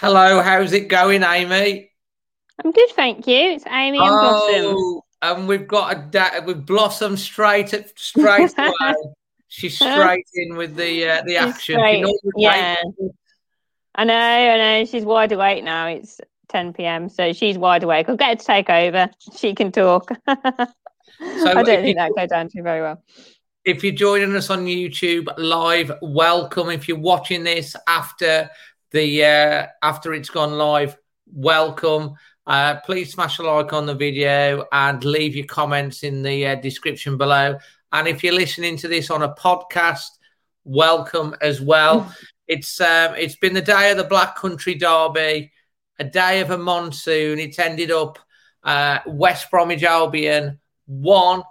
Hello, how's it going, Amy? I'm good, thank you. It's Amy and Blossom. Oh, and we've got a da- with Blossom straight at straight away. She's straight in with the uh, the She's action. straight, You know yeah. I know, I know. She's wide awake now. It's 10 p.m., so she's wide awake. I'll get her to take over. She can talk. I don't think that go down too very well. If you're joining us on YouTube live, welcome. If you're watching this after the uh, after it's gone live, welcome. Uh, please smash a like on the video and leave your comments in the uh, description below. And if you're listening to this on a podcast, welcome as well. it's um, it's been the day of the Black Country Derby, a day of a monsoon. It's ended up uh, West Bromwich Albion one,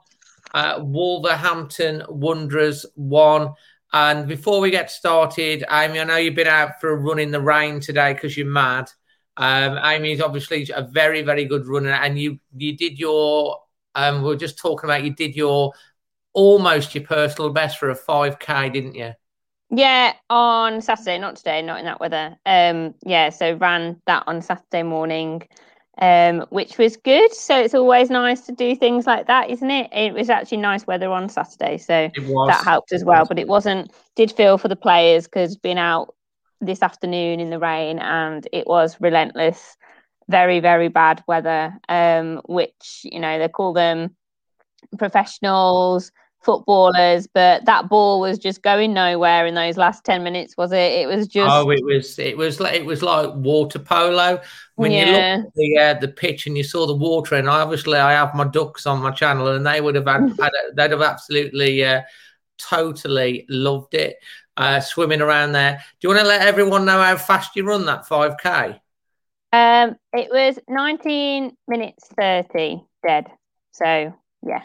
uh, Wolverhampton Wanderers one. And before we get started, Amy, I know you've been out for a run in the rain today because you're mad. Um, Amy's obviously a very, very good runner, and you you did your. Um, we are just talking about you did your almost your personal best for a five k, didn't you? Yeah, on Saturday, not today, not in that weather. Um, yeah, so ran that on Saturday morning, um, which was good. So it's always nice to do things like that, isn't it? It was actually nice weather on Saturday, so that helped as well. But it wasn't. Did feel for the players because being out this afternoon in the rain and it was relentless, very very bad weather. Um, which you know they call them professionals footballers but that ball was just going nowhere in those last 10 minutes was it it was just Oh, it was it was like it was like water polo. When you Yeah. look at the uh, the pitch and you saw the water, and obviously I have my ducks on my channel, and they would have had, had they'd have absolutely uh, totally loved it uh, swimming around there. Do you want to let everyone know how fast you run that five k? um it was 19 minutes 30 dead so yeah.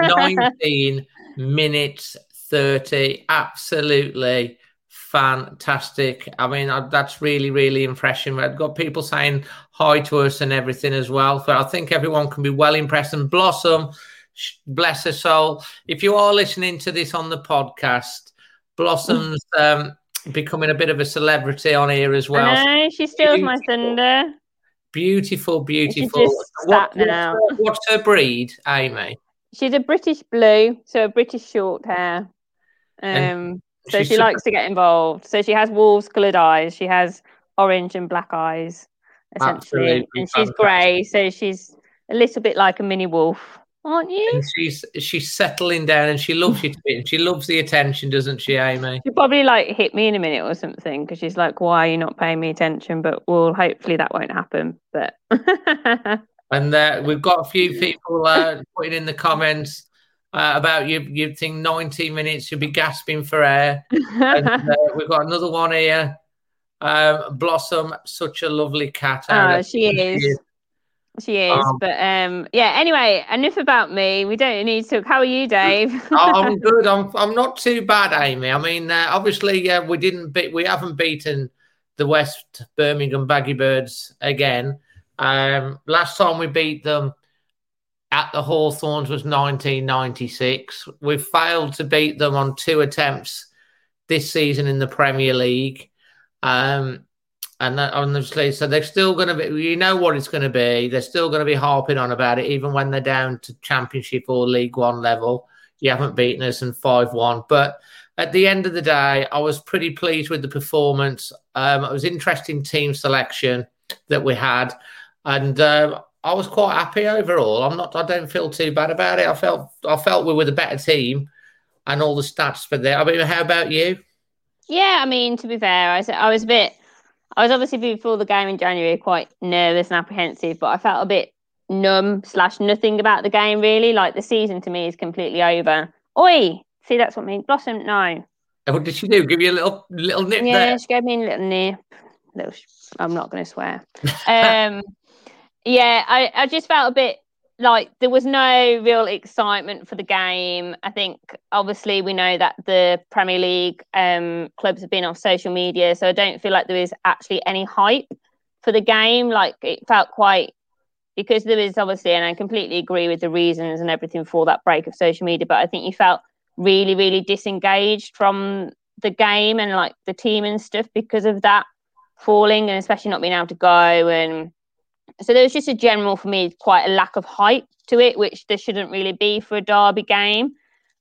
19 minutes 30 absolutely fantastic. I mean uh, that's really really impressive. I've got people saying hi to us and everything as well so i think everyone can be well impressed and blossom. Bless her soul. If you are listening to this on the podcast blossom's um becoming a bit of a celebrity on here as well. I know, she steals my thunder beautiful beautiful. What- now. what's, her, what's her breed amy? She's a british blue so a british short hair. Um so she likes to get involved. So she has wolves coloured eyes. She has orange and black eyes essentially. Absolutely and she's grey so she's a little bit like a mini wolf aren't you and she's she's settling down and she loves you to be, and she loves the attention, doesn't she, Amy? She'll probably like hit me in a minute or something because she's like, "Why are you not paying me attention?" But well, hopefully that won't happen. But And uh, we've got a few people uh, putting in the comments uh, about you. You think 90 minutes you'd be gasping for air. And uh, we've got another one here. Um, Blossom, such a lovely cat. oh, she is. She is, Um, but um, yeah. Anyway, enough about me. We don't need to. Talk. How are you, Dave? Oh, I'm good. I'm I'm not too bad, Amy. I mean, uh, obviously, uh, we didn't beat, we haven't beaten the West Birmingham Baggy Birds again. Um, last time we beat them at the Hawthorns was 1996. We've failed to beat them on two attempts this season in the Premier League. Um, and that, honestly, so they're still going to be, you know what it's going to be. They're still going to be harping on about it, even when they're down to Championship or League One level. You haven't beaten us in 5 1. But at the end of the day, I was pretty pleased with the performance. Um, it was interesting team selection that we had. And um, I was quite happy overall. I'm not, I don't feel too bad about it. I felt, I felt we were the better team and all the stats for there. I mean, how about you? yeah, I mean, to be fair, I was, I was a bit. I was obviously before the game in January quite nervous and apprehensive, but I felt a bit numb slash nothing about the game really. Like the season to me is completely over. Oi, see that's what I mean. Blossom, no. What did she do? Give you a little little nip Yeah, there? she gave me a little nip. Little, sh- I'm not going to swear. Um, yeah, I, I just felt a bit like there was no real excitement for the game. I think obviously we know that the Premier League um, clubs have been off social media, so I don't feel like there is actually any hype for the game. Like it felt quite because there is obviously, and I completely agree with the reasons and everything for that break of social media, but I think you felt really, really disengaged from the game and like the team and stuff because of that falling and especially not being able to go and so there was just a general for me quite a lack of hype to it which there shouldn't really be for a derby game.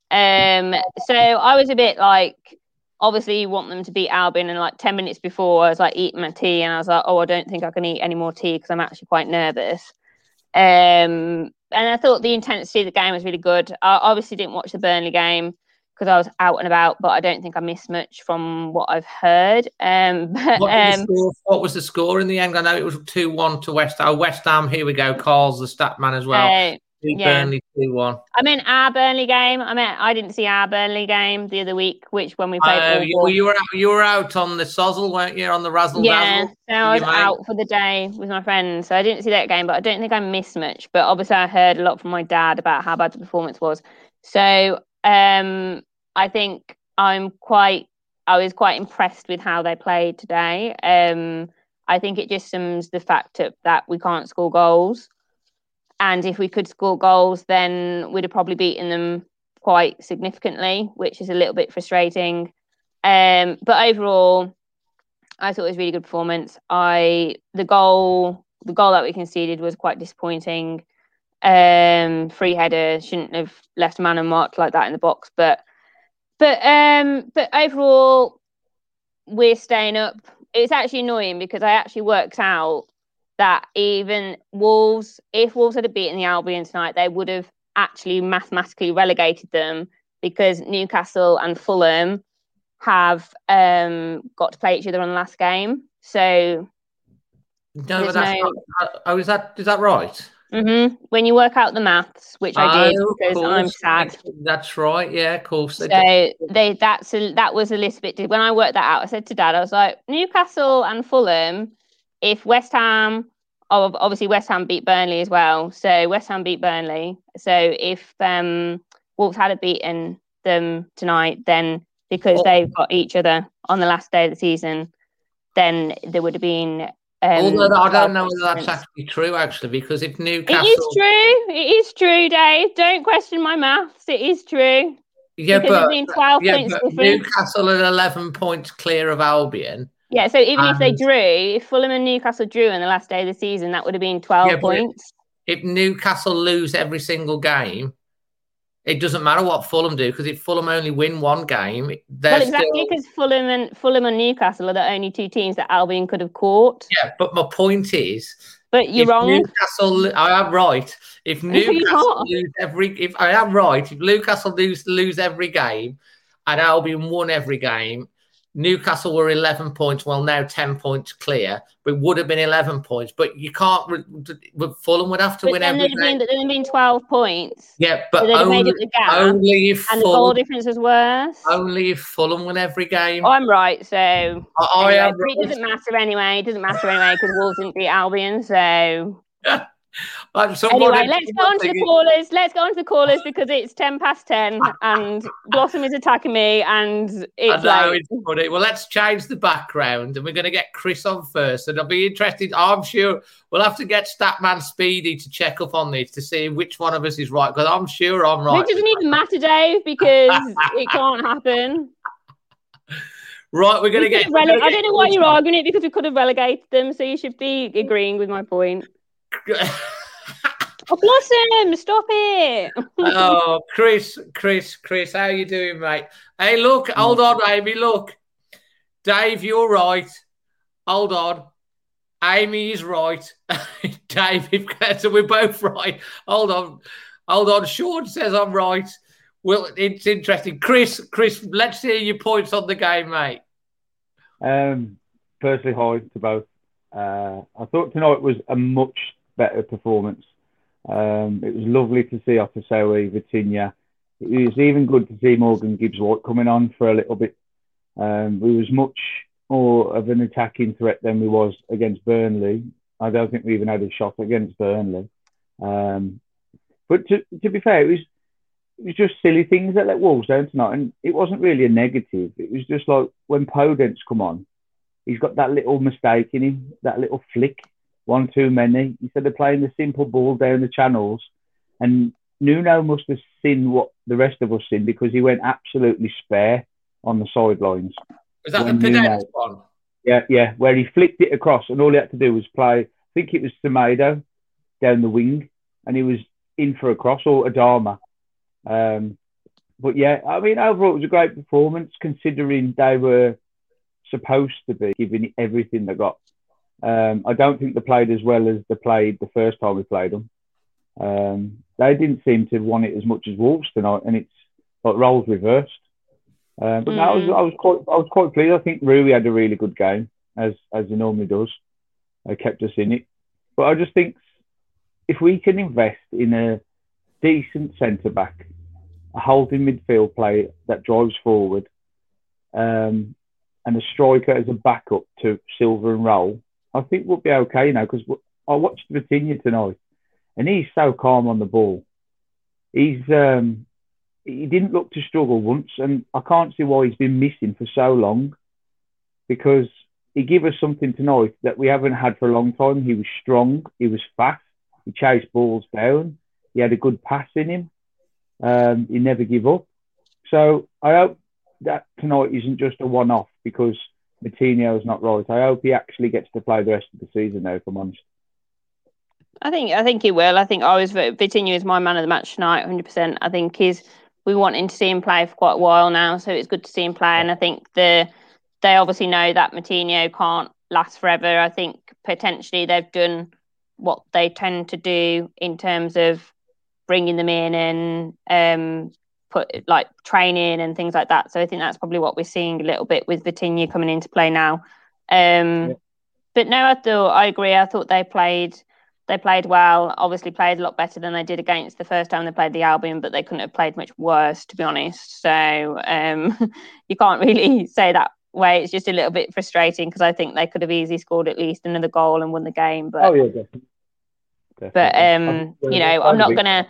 Um so i was a bit like obviously you want them to beat albion and like 10 minutes before i was like eating my tea and i was like oh i don't think i can eat any more tea because i'm actually quite nervous. Um and i thought the intensity of the game was really good. I obviously didn't watch the burnley game because I was out and about, but I don't think I missed much from what I've heard. Um, but, What, was the um, score, what was the score in the end? I know it was 2 1 to West Ham. West Ham, here we go. Carl's the stat man as well. uh, yeah. Burnley 2 1. I meant our Burnley game. I meant I didn't see our Burnley game the other week, which when we played. Uh, you, you, were out, you were out on the Sozzle, weren't you? On the Razzle yeah, Dazzle? so I was out for the day with my friends, so I didn't see that game, but I don't think I missed much. But obviously, I heard a lot from my dad about how bad the performance was. So um, I think I'm quite, I was quite impressed with how they played today. Um, I think it just sums the fact of, that we can't score goals, and if we could score goals, then we'd have probably beaten them quite significantly, which is a little bit frustrating. Um, but overall, I thought it was a really good performance. I the goal the goal that we conceded was quite disappointing. Um, free header shouldn't have left man unmarked like that in the box, but but um, but overall, we're staying up. It's actually annoying because I actually worked out that even Wolves, if Wolves had beaten the Albion tonight, they would have actually mathematically relegated them because Newcastle and Fulham have um, got to play each other on the last game. So No, but that's no- not, oh, is that is that right? Mhm, when you work out the maths, which I did Oh, because I'm sad. That's right. Yeah, of course. So did. they that's a, that was a little bit. When I worked that out, I said to Dad, I was like Newcastle and Fulham. If West Ham, oh, obviously West Ham beat Burnley as well. So West Ham beat Burnley. So if um, Wolves had beaten them tonight, then because Oh. they've got each other on the last day of the season, then there would have been. Um, Although I don't know whether that's actually true, actually, because if Newcastle, is true. It is true, Dave. Don't question my maths. It is true. yeah, because but been 12 yeah, but. Newcastle are eleven points clear of Albion. Yeah, so even if they drew, if Fulham and Newcastle drew in the last day of the season, that would have been 12 Yeah, it- points. If Newcastle lose every single game, it doesn't matter what Fulham do because if Fulham only win one game, Well, exactly, still. because Fulham and Fulham and Newcastle are the only two teams that Albion could have caught. Yeah, but my point is, But you're if wrong. Newcastle, I am right. If Newcastle lose every, if I am right, if Newcastle lose lose every game, and Albion won every game, Newcastle were eleven points. Well, now ten points clear, but it would have been eleven points. But you can't. re- Fulham would have to But win every there'd have, been, game. there'd have been 12 points. Yeah, but they'd have made only, up the gap. only if and the goal difference was worse. only if Fulham win every game. Oh, I'm right, so I, I anyway, it right. doesn't matter anyway. It doesn't matter anyway because Wolves didn't beat Albion, so anyway, let's go on to the callers. Let's go on to the callers because it's ten past ten and Blossom is attacking me, and it's I know like it's funny. Well, let's change the background, and we're going to get Chris on first. And I'll be interested. I'm sure we'll have to get Statman Speedy to check up on this to see which one of us is right. Because I'm sure I'm right. it doesn't even matter, Dave, because it can't happen. Right, we're going to get. rele- I don't know why you're arguing it because we could have relegated them, so you should be agreeing with my point. Oh, Blossom, stop it! oh, Chris, Chris, Chris, how are you doing, mate? Hey, look, hold on, Amy, look. Dave, you're right. Hold on. Amy is right. Dave, so we're both right. Hold on. Hold on. Sean says I'm right. Well, it's interesting. Chris, Chris, let's hear your points on the game, mate. Um, firstly, hi to both. Uh, I thought tonight was a much better performance. Um, it was lovely to see Otasowie, Vitinha. It was even good to see Morgan Gibbs White coming on for a little bit. Um, we was much more of an attacking threat than we was against Burnley. I don't think we even had a shot against Burnley. Um, but to, to be fair, it was it was just silly things that let Wolves down tonight, and it wasn't really a negative. It was just like when Podence come on, he's got that little mistake in him, that little flick, one too many. Instead of playing the simple ball down the channels, and Nuno must have seen what the rest of us seen because he went absolutely spare on the sidelines. Was that When the Podence one? Yeah, yeah, where he flicked it across, and all he had to do was play. I think it was Tomato down the wing, and he was in for a cross or Adama. Um, but yeah, I mean, overall, it was a great performance considering they were supposed to be giving everything they got. Um, I don't think they played as well as they played the first time we played them. Um, they didn't seem to want it as much as Wolves tonight, and it's like roles reversed. Uh, but no, I was, I was quite, I was quite pleased. I think Rui had a really good game, as as he normally does. Uh, kept us in it. But I just think if we can invest in a decent centre back, a holding midfield player that drives forward, um, and a striker as a backup to Silva and Raul, I think we'll be okay now. Because I watched Vitinha tonight, and he's so calm on the ball. He's um, he didn't look to struggle once, and I can't see why he's been missing for so long. Because he gave us something tonight that we haven't had for a long time. He was strong, he was fast, he chased balls down, he had a good pass in him. Um, he never give up. So I hope that tonight isn't just a one-off because Moutinho is not right. I hope he actually gets to play the rest of the season though, If I'm honest. I think I think he will. I think I was Vitinha is my man of the match tonight, 100. percent I think he's we wanting to see him play for quite a while now, so it's good to see him play. And I think the they obviously know that Moutinho can't last forever. I think potentially they've done what they tend to do in terms of bringing them in and um, put like training and things like that. So I think that's probably what we're seeing a little bit with Vitinha coming into play now. Um, But no, I thought I agree. I thought they played they played well. Obviously, played a lot better than they did against the first time they played the Albion, but they couldn't have played much worse, to be honest. So um, you can't really say that way. It's just a little bit frustrating because I think they could have easily scored at least another goal and won the game. But Oh yeah, definitely. but um, you know, I'm not gonna.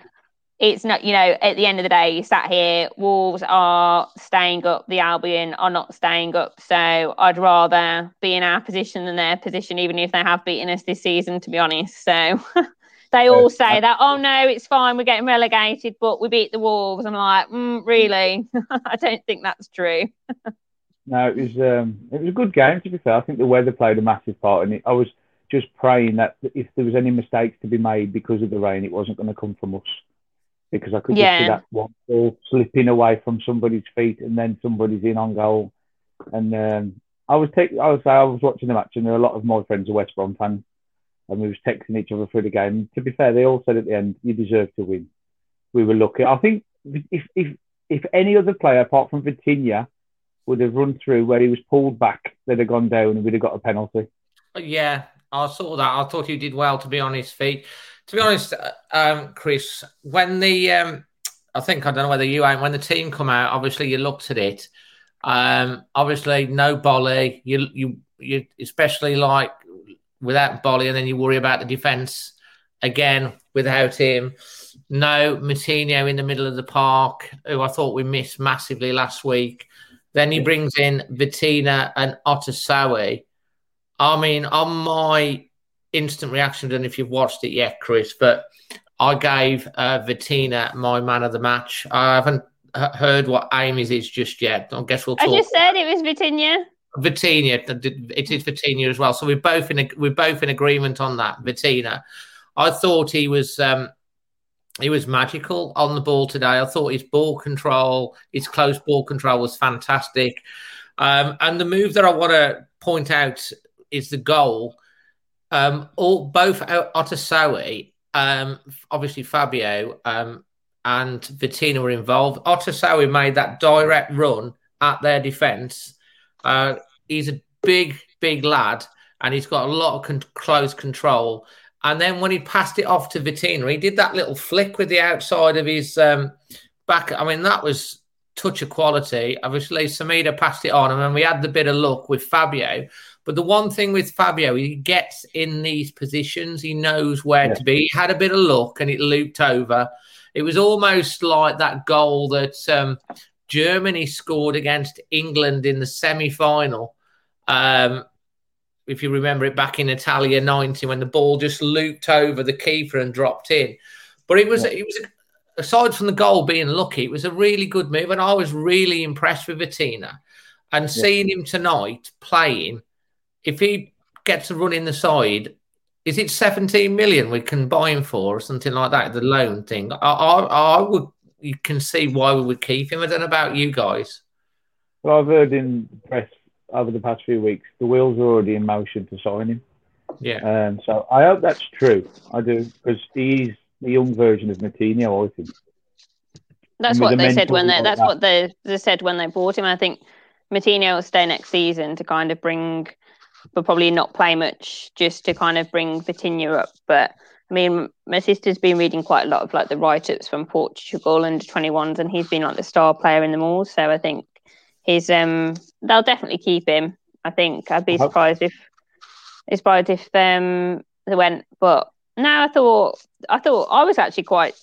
It's not, you know, at the end of the day, you sat here. Wolves are staying up. The Albion are not staying up. So I'd rather be in our position than their position, even if they have beaten us this season. To be honest, so they all say that. Oh no, it's fine. We're getting relegated, but we beat the Wolves. I'm like, mm, really? I don't think that's true. No, it was um, it was a good game. To be fair, I think the weather played a massive part in it. I was just praying that if there was any mistakes to be made because of the rain, it wasn't going to come from us, because I could just see that one ball slipping away from somebody's feet and then somebody's in on goal. And um, I was taking, I was I was watching the match, and there were a lot of my friends are West Brom fans, and we was texting each other through the game. To be fair, they all said at the end, "You deserve to win." We were lucky. I think if if if any other player apart from Vitinha would have run through where he was pulled back, they'd have gone down and we'd have got a penalty. Yeah, I saw that. I thought you did well, to be on his feet. To be honest, uh, um, Chris, when the um, I think I don't know whether you ain't when the team come out. Obviously, you looked at it. Um, obviously, no Boly. You you you especially like without Boly, and then you worry about the defence. again without him. No Moutinho in the middle of the park, who I thought we missed massively last week. Then he brings in Vitinha and Otasowie. I mean, on my instant reaction, I don't know if you've watched it yet, Chris, but I gave uh, Vitinha my man of the match. I haven't heard what Amy's is just yet. I guess we'll talk. I just said it was Vitinha. Vitinha, it is Vitinha as well. So we're both in a, we're both in agreement on that. Vitinha, I thought he was um, he was magical on the ball today. I thought his ball control, his close ball control was fantastic. Um, and the move that I want to point out is the goal. Um, all both Otasowie, um, obviously Fabio, um, and Vitinha were involved. Otasowie made that direct run at their defence. Uh, he's a big, big lad, and he's got a lot of con- close control. And then when he passed it off to Vitinha, he did that little flick with the outside of his um, back. I mean, that was touch of quality. Obviously, Semedo passed it on, and then we had the bit of luck with Fabio. But the one thing with Fabio, he gets in these positions, he knows where yeah. to be. He had a bit of luck, and it looped over. It was almost like that goal that um, Germany scored against England in the semi final. Um, if you remember it back in Italia 90 when the ball just looped over the keeper and dropped in. But it was yeah. it was aside from the goal being lucky, it was a really good move, and I was really impressed with Vitinha. And yeah. seeing him tonight playing, if he gets a run in the side, is it 17 million we can buy him for or something like that? The loan thing. I, I, I would, you can see why we would keep him. I don't know about you guys. Well, I've heard in the press over the past few weeks, the wheels are already in motion to sign him. Yeah. Um, so I hope that's true. I do because he's the young version of Moutinho, I think. That's what they said when they. That's that. what they, they said when they bought him. I think Moutinho will stay next season to kind of bring but probably not play much just to kind of bring Vitinha up. But I mean, my sister's been reading quite a lot of like the write ups from Portugal under 21s, and he's been like the star player in them all. So I think he's um they'll definitely keep him. I think I'd be surprised if surprised if um they went, but no, I thought I thought I was actually quite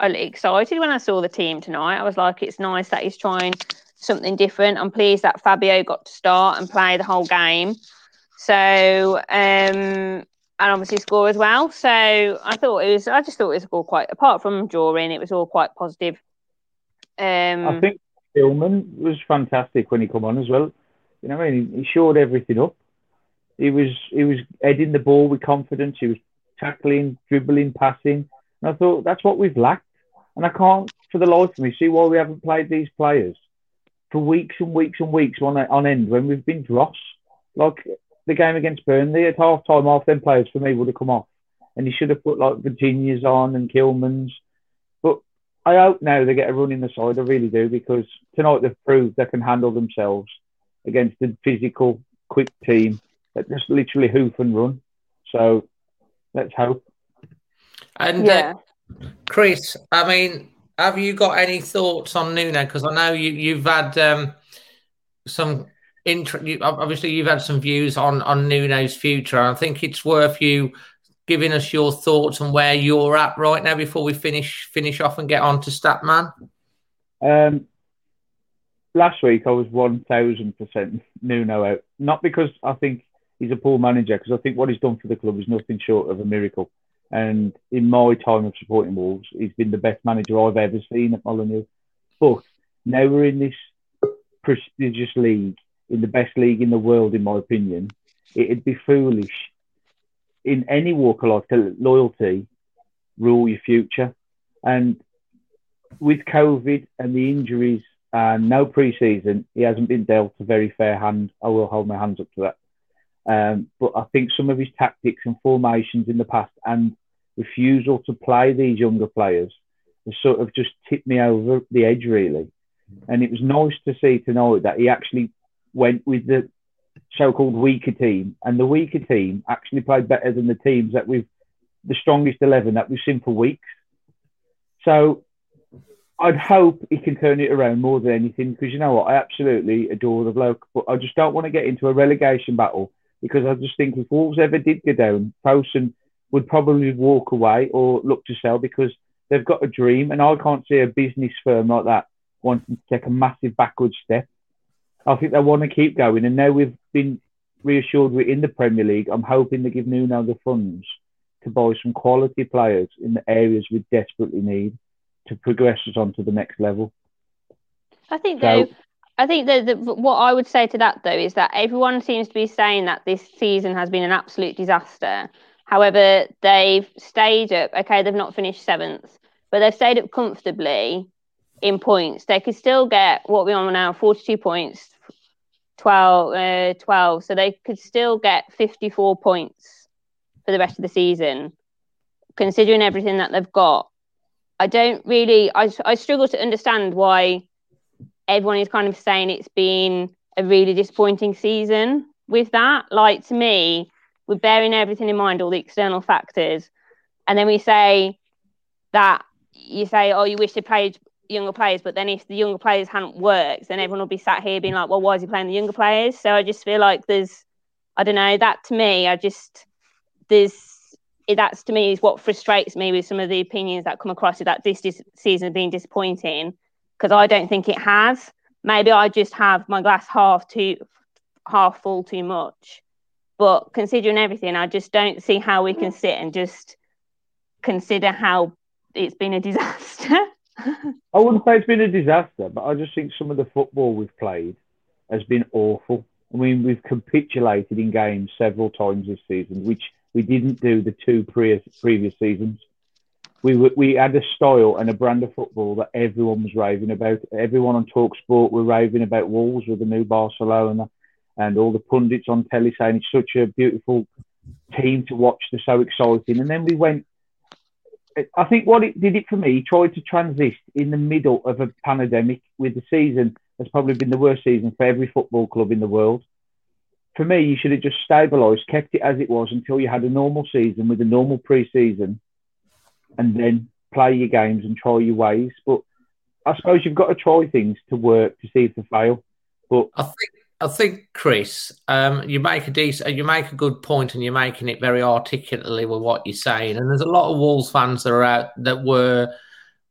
excited when I saw the team tonight. I was like, it's nice that he's trying something different. I'm pleased that Fabio got to start and play the whole game. So, um, and obviously score as well. So I thought it was, I just thought it was all quite, apart from drawing, it was all quite positive. Um, I think Kilman was fantastic when he come on as well. You know, I mean, he, showed everything up. He was he was heading the ball with confidence. He was tackling, dribbling, passing. And I thought that's what we've lacked. And I can't, for the life of me, see why we haven't played these players for weeks and weeks and weeks on on end when we've been dross. Like the game against Burnley at half time, half them players for me would have come off. And he should have put like Vitinha's on and Kilman's. But I hope now they get a run in the side. I really do because tonight they've proved they can handle themselves against a physical, quick team that just literally hoof and run. So let's hope. And uh, yeah. uh, Chris, I mean, have you got any thoughts on Nuno? Because I know you, you've had um, some int- obviously you've had some views on on Nuno's future. I think it's worth you giving us your thoughts on where you're at right now before we finish finish off and get on to Statman. Um, last week I was one thousand percent Nuno out, not because I think he's a poor manager, because I think what he's done for the club is nothing short of a miracle. And in my time of supporting Wolves, he's been the best manager I've ever seen at Molineux. But now we're in this prestigious league in the best league in the world, in my opinion, it'd be foolish in any walk of life to loyalty rule your future. And with COVID and the injuries and no preseason, he hasn't been dealt a very fair hand. I will hold my hands up to that. Um, but I think some of his tactics and formations in the past and refusal to play these younger players has sort of just tipped me over the edge, really. And it was nice to see tonight that he actually went with the so-called weaker team, and the weaker team actually played better than the teams that we've the strongest eleven that we've seen for weeks. So I'd hope he can turn it around more than anything because you know what, I absolutely adore the bloke, but I just don't want to get into a relegation battle because I just think if Wolves ever did go down, Poulsen would probably walk away or look to sell because they've got a dream. And I can't see a business firm like that wanting to take a massive backward step. I think they want to keep going. And now we've been reassured we're in the Premier League. I'm hoping they give Nuno the funds to buy some quality players in the areas we desperately need to progress us on to the next level. I think so, though. I think that the, what I would say to that though is that everyone seems to be saying that this season has been an absolute disaster. However, they've stayed up. Okay, they've not finished seventh, but they've stayed up comfortably in points. They could still get what we are now, forty-two points, 12, uh, 12. So they could still get fifty-four points for the rest of the season, considering everything that they've got. I don't really. I I struggle to understand why everyone is kind of saying it's been a really disappointing season with that. Like to me, we're bearing everything in mind, all the external factors, and then we say that you say, oh, you wish they played younger players, but then if the younger players hadn't worked, then everyone will be sat here being like, well, why is he playing the younger players? So I just feel like there's, I don't know, that to me, I just there's that's to me is what frustrates me with some of the opinions that come across is that this, this season been disappointing because I don't think it has. Maybe I just have my glass half too half full too much. But considering everything, I just don't see how we can sit and just consider how it's been a disaster. I wouldn't say it's been a disaster, but I just think some of the football we've played has been awful. I mean, we've capitulated in games several times this season, which we didn't do the two pre- previous seasons we we had a style and a brand of football that everyone was raving about. Everyone on Talk Sport were raving about Wolves with the new Barcelona, and all the pundits on telly saying it's such a beautiful team to watch. They're so exciting. And then we went. I think what it did it for me. Tried to transit in the middle of a pandemic with the season has probably been the worst season for every football club in the world. For me, you should have just stabilised, kept it as it was until you had a normal season with a normal pre-season and then play your games and try your ways. But I suppose you've got to try things to work to see if they fail. But I think I think Chris, um, you make a decent, you make a good point, and you're making it very articulately with what you're saying. And there's a lot of Wolves fans that are out that were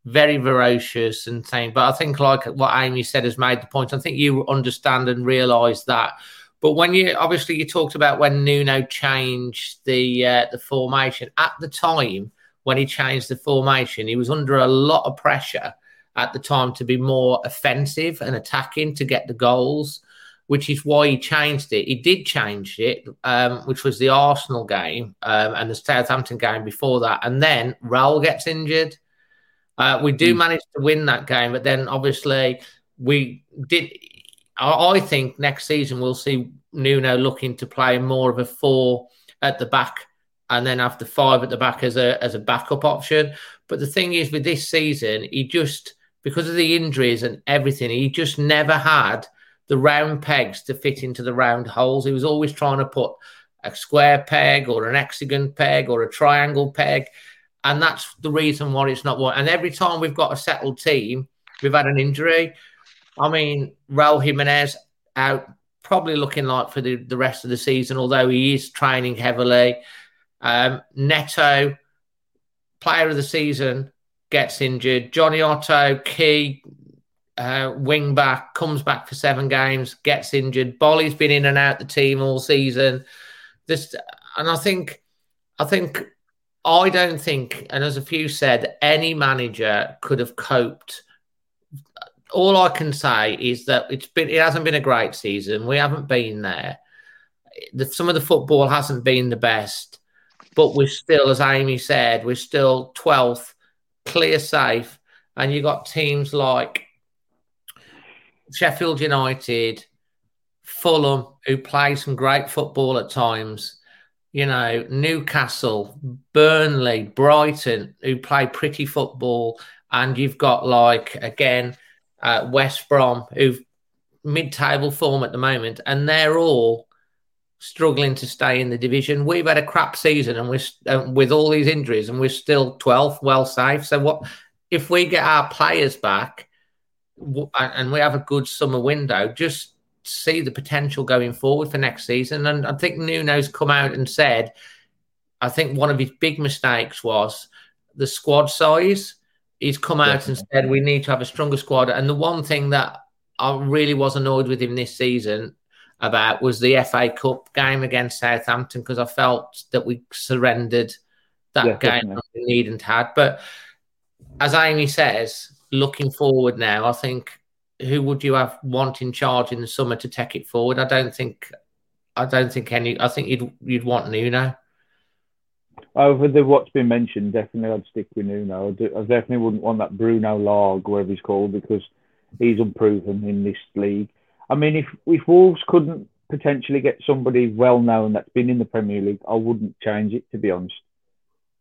very ferocious and saying, but I think like what Amy said has made the point. I think you understand and realise that. But when you obviously you talked about when Nuno changed the uh, the formation at the time, when he changed the formation. He was under a lot of pressure at the time to be more offensive and attacking to get the goals, which is why he changed it. He did change it, um, which was the Arsenal game um, and the Southampton game before that. And then Raul gets injured. Uh, we do mm. manage to win that game, but then obviously we did. I think next season we'll see Nuno looking to play more of a four at the back and then have the five at the back as a as a backup option. But the thing is, with this season, he just because of the injuries and everything, he just never had the round pegs to fit into the round holes. He was always trying to put a square peg or an hexagon peg or a triangle peg. And that's the reason why it's not one. And every time we've got a settled team, we've had an injury. I mean, Raul Jimenez out, probably looking like for the, the rest of the season, although he is training heavily. Um, Neto, player of the season, gets injured. Jonny Otto, key uh, wing back, comes back for seven games, gets injured. Boly's been in and out the team all season. This, and I think, I think, I don't think, and as a few said, any manager could have coped. All I can say is that it's been, it hasn't been a great season. We haven't been there. The, some of the football hasn't been the best but we're still, as Amy said, we're still 12th, clear safe. And you got teams like Sheffield United, Fulham, who play some great football at times. You know, Newcastle, Burnley, Brighton, who play pretty football. And you've got, like, again, uh, West Brom, who've mid table form at the moment. And they're all struggling to stay in the division. We've had a crap season, and we're uh, with all these injuries, and we're still 12th, well safe. So what if we get our players back and we have a good summer window? Just see the potential going forward for next season. And I think Nuno's come out and said I think one of his big mistakes was the squad size. He's come out Definitely. and said we need to have a stronger squad. And the one thing that I really was annoyed with him this season about was the FA Cup game against Southampton because I felt that we surrendered that Yeah, game we needn't had. But as Amy says, looking forward now, I think who would you have want in charge in the summer to take it forward? I don't think I don't think any I think you'd you'd want Nuno. Oh, Over the what's been mentioned, definitely I'd stick with Nuno. I, definitely wouldn't want that Bruno Lage, whatever he's called, because he's unproven in this league. I mean, if if Wolves couldn't potentially get somebody well known that's been in the Premier League, I wouldn't change it to be honest,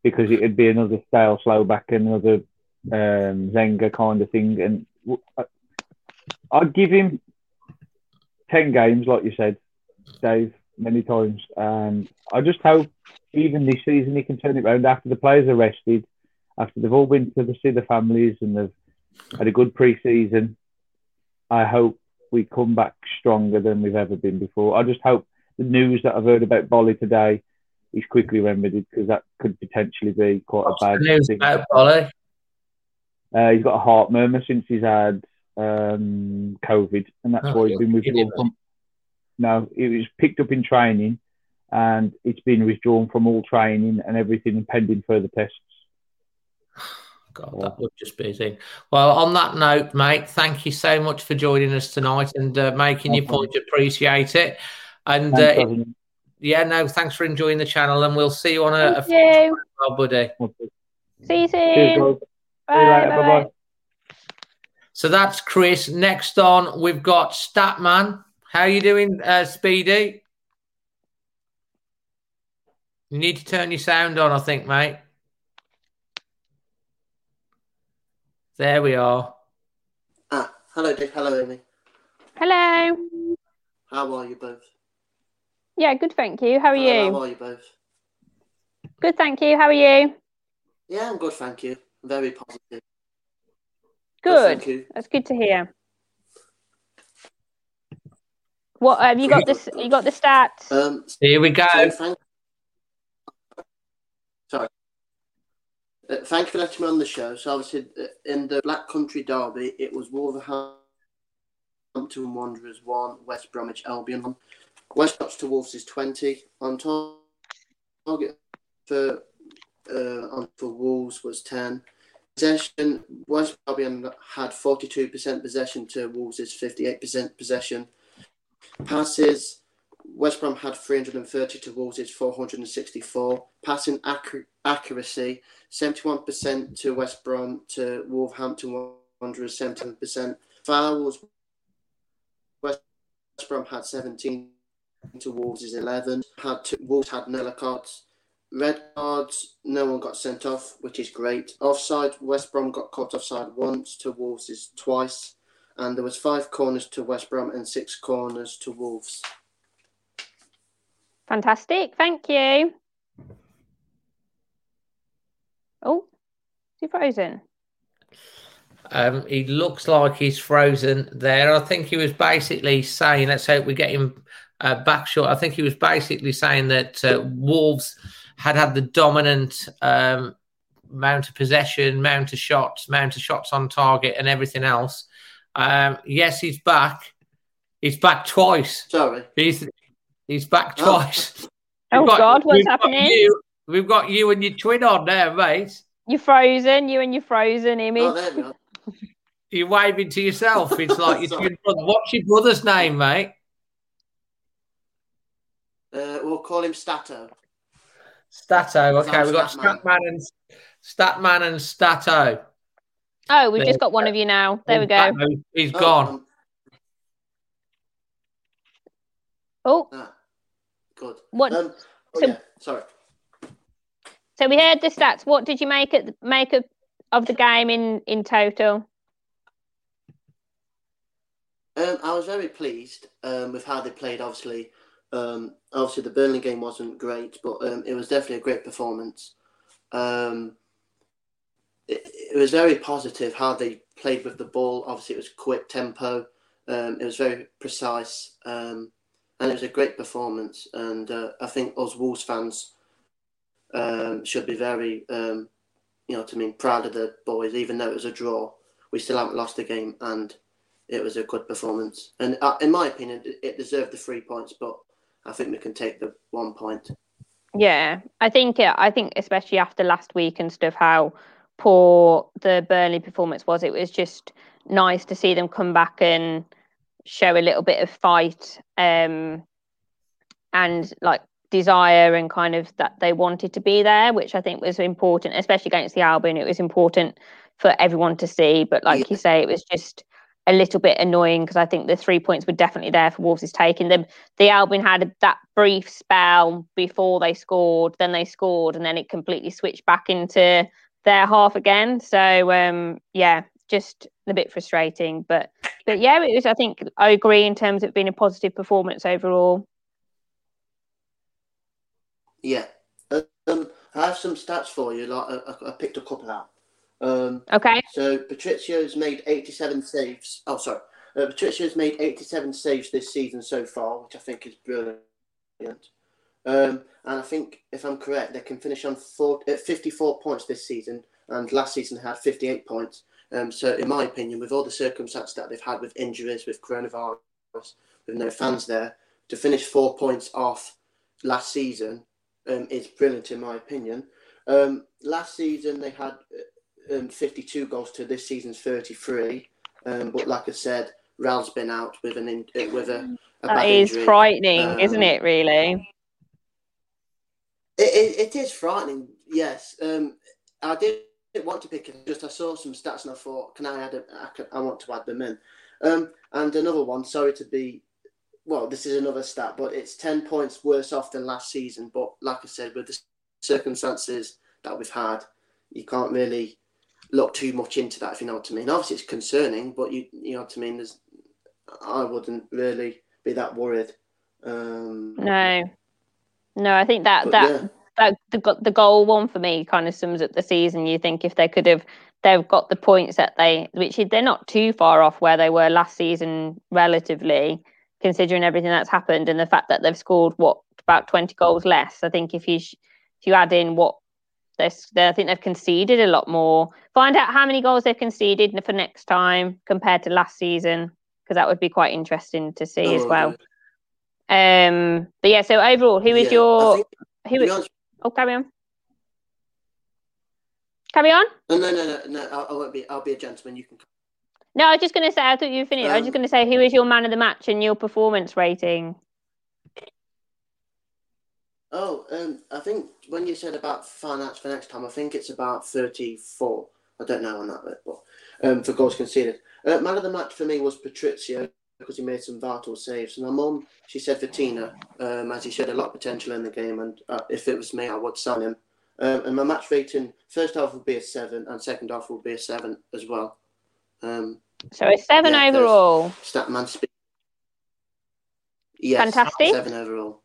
because it would be another stale slow back, another um, Zenga kind of thing, and I'd give him ten games, like you said, Dave, many times, and I just hope even this season he can turn it around after the players are rested, after they've all been to the, see the families and they've had a good pre-season. I hope we come back stronger than we've ever been before. I just hope the news that I've heard about Boly today is quickly remedied because that could potentially be quite a bad news thing. about Boly. Uh, he's got a heart murmur since he's had um, COVID, and that's Oh, why he's been withdrawn from. No, it was picked up in training, and it's been withdrawn from all training and everything, pending further tests. God, that would just be a thing. Well, on that note, mate, thank you so much for joining us tonight and uh, making No your problem. point. Appreciate it. And uh, Evan. yeah, no, thanks for enjoying the channel, and we'll see you on a, a Thank you. well, buddy. See you soon. guys. See you Bye. bye. Bye-bye. So that's Chris. Next on, we've got Statman. How are you doing, uh, Speedy? You need to turn your sound on, I think, mate. There we are. Ah, hello, Dave. Hello, Amy. Hello. How are you both? Yeah, good. Thank you. How are Hello, you? How are you both? Good. Thank you. How are you? Yeah, I'm good, thank you. Very positive. Good. Thank you. That's good to hear. What have you got? This you got the stats? Um, Here we go. so thank. Sorry. Uh, thank you for letting me on the show. So obviously, uh, in the Black Country Derby, it was Wolverhampton Wanderers one, West Bromwich Albion one. West Bromwich to Wolves is twenty on tar- target for uh, on for Wolves was ten. Possession West Albion had forty two percent possession to Wolves' fifty eight percent possession. Passes West Brom had 330 to Wolves' 464. Passing accur- accuracy 71% to West Brom to Wolverhampton Wanderers 77%. Fouls West Brom had 17 to Wolves' 11. Had Wolves had no cards. Red cards, no one got sent off, which is great. Offside, West Brom got caught offside once to Wolves' twice. And there was five corners to West Brom and six corners to Wolves. Fantastic. Thank you. Oh, is he frozen? Um, he looks like he's frozen there. I think he was basically saying, let's hope we get him uh, back short. I think he was basically saying that uh, Wolves had had the dominant um, amount of possession, amount of shots, amount of shots on target, and everything else. Um, yes, he's back. He's back twice. Sorry. He's he's back Oh. twice. Oh We've got- God, what's happening? you- we've got you and your twin on there, mate. You're frozen. You and your frozen image. Oh, there. You're waving to yourself. It's like your twin brother. What's your brother's name, mate? Uh, we'll call him Stato. Stato. Okay, we've got Statman. Statman and Statman and Stato. oh, we've There just got one of you now. There we go. Stato, He's Oh, gone. um, Oh, ah, good. What- Um, oh, so- yeah, sorry. so we heard the stats. What did you make it make of, of the game in in total? Um, I was very pleased um, with how they played. Obviously, um, obviously the Burnley game wasn't great, but um, it was definitely a great performance. Um, it, it was very positive how they played with the ball. Obviously, it was quick tempo. Um, it was very precise, um, and it was a great performance. And uh, I think us Wolves fans um, should be very, you know, what I mean, proud of the boys, even though it was a draw. We still haven't lost the game, and it was a good performance. And uh, in my opinion, it deserved the three points, but I think we can take the one point. Yeah, I think yeah, I think especially after last week and stuff, how poor the Burnley performance was. It was just nice to see them come back and show a little bit of fight um, and like desire and kind of that they wanted to be there, which I think was important, especially against the Albion. It was important for everyone to see. But like yeah. you say, it was just a little bit annoying because I think the three points were definitely there for Wolves' is taking them. The Albion had that brief spell before they scored, then they scored, and then it completely switched back into their half again. So um, yeah, just a bit frustrating. But but yeah, it was. I think I agree in terms of being a positive performance overall. Yeah, um, I have some stats for you. Like I, I picked a couple out. Um, okay. So Patricio's made 87 saves. Oh, sorry. Uh, Patricio's made 87 saves this season so far, which I think is brilliant. Um, and I think, if I'm correct, they can finish on four, uh, 54 points this season, and last season had 58 points. Um, so, in my opinion, with all the circumstances that they've had with injuries, with coronavirus, with no fans there, to finish four points off last season um, is brilliant, in my opinion. Um, last season, they had um, 52 goals to this season's 33. Um, but like I said, Raul's been out with an in, uh, with a, a that is injury. frightening, isn't it? Really. It, it, it is frightening. Yes. Um, I didn't want to pick it. Just I saw some stats and I thought, can I add? A, I, can, I want to add them in. Um, and another one. Sorry to be. Well, this is another stat, but it's ten points worse off than last season. But like I said, with the circumstances that we've had, you can't really look too much into that. If you know what I mean. Obviously, it's concerning, but you you know what I mean. There's, I wouldn't really be that worried. Um, no, no, I think that that yeah. that the the goal one for me kind of sums up the season. You think if they could have they've got the points that they which they're not too far off where they were last season relatively considering everything that's happened and the fact that they've scored what about 20 goals less i think if you if you add in what they I think they've conceded a lot more. Find out how many goals they've conceded for next time compared to last season, because that would be quite interesting to see oh, as well. Okay. Um, but yeah, so overall, who is yeah, your think, who is? Honest, oh, carry on. Carry on. No, no, no, no, no. I, I won't be. I'll be a gentleman. You can. No, I was just going to say. I thought you finished. Um, I was just um, going to say, who is your man of the match and your performance rating? Oh, um, I think when you said about finance for next time, I think it's about thirty-four. I don't know on that bit, but um, for goals conceded. Uh, man of the match for me was Patricio because he made some vital saves. And my mum, she said for Tina, um, as he showed a lot of potential in the game, and uh, if it was me, I would sign him. Um, and my match rating, first half would be a seven, and second half would be a seven as well. Um, so a seven yeah, overall. Statman speed. Yes, Fantastic. Seven overall.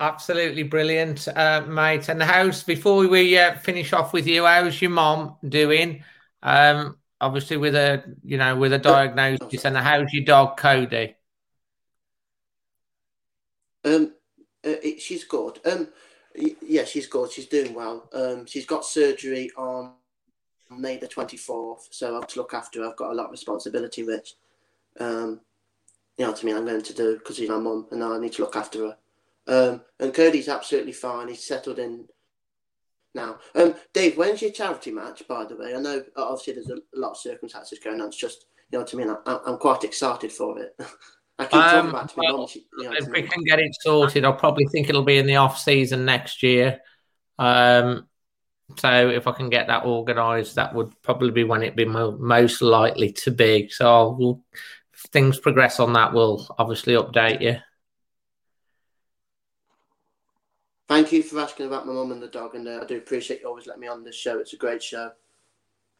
Absolutely brilliant, uh, mate. And how's before we uh, finish off with you? How's your mom doing? Um, obviously with a you know with a diagnosis and how's your dog Cody? Um, uh, it, she's good. Um, yeah, she's good. She's doing well. Um, she's got surgery on May the twenty fourth, so I have to look after her. I've got a lot of responsibility, which, um, you know what I mean. I'm going to do because she's my mum, and I need to look after her. Um, and Cody's absolutely fine. He's settled in now. Um, Dave, when's your charity match, by the way? I know obviously there's a lot of circumstances going on. It's just, you know what I mean? I, am quite excited for it. I keep talking um, about well, mom, you know If we can get it sorted, I'll probably think it'll be in the off season next year. Um, so if I can get that organised, that would probably be when it'd be mo- most likely to be. So we'll, if things progress on that, we'll obviously update you. Thank you for asking about my mum and the dog, and uh, I do appreciate you always letting me on this show. It's a great show.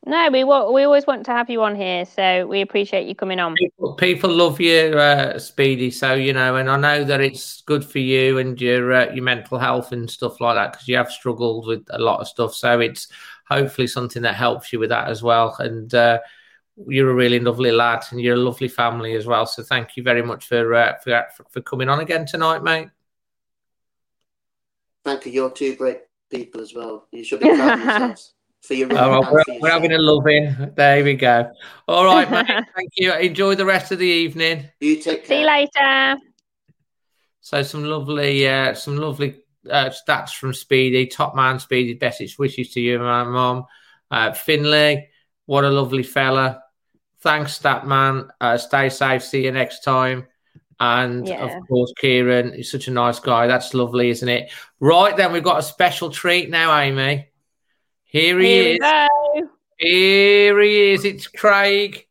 No, we we always want to have you on here, so we appreciate you coming on. People, people love you, uh, Speedy. So you know, and I know that it's good for you and your uh, your mental health and stuff like that because you have struggled with a lot of stuff. So it's hopefully something that helps you with that as well. And uh, you're a really lovely lad, and you're a lovely family as well. So thank you very much for uh, for for coming on again tonight, mate. Thank you. You're too great people as well. You should be proud of yourselves for your run well, and we're, for we're having a loving. There we go. All right, mate. Thank you. Enjoy the rest of the evening. You take care. See you later. So some lovely, uh, some lovely uh, stats from Speedy. Top man, Speedy. Best wishes to you, my mum. Uh, Finley, what a lovely fella. Thanks, stat man. Uh, stay safe. See you next time. And Yeah. of course, Kieran is such a nice guy. That's lovely, isn't it? Right then, we've got a special treat now, Amy. Here he Here is. go. Here he is. It's Craig.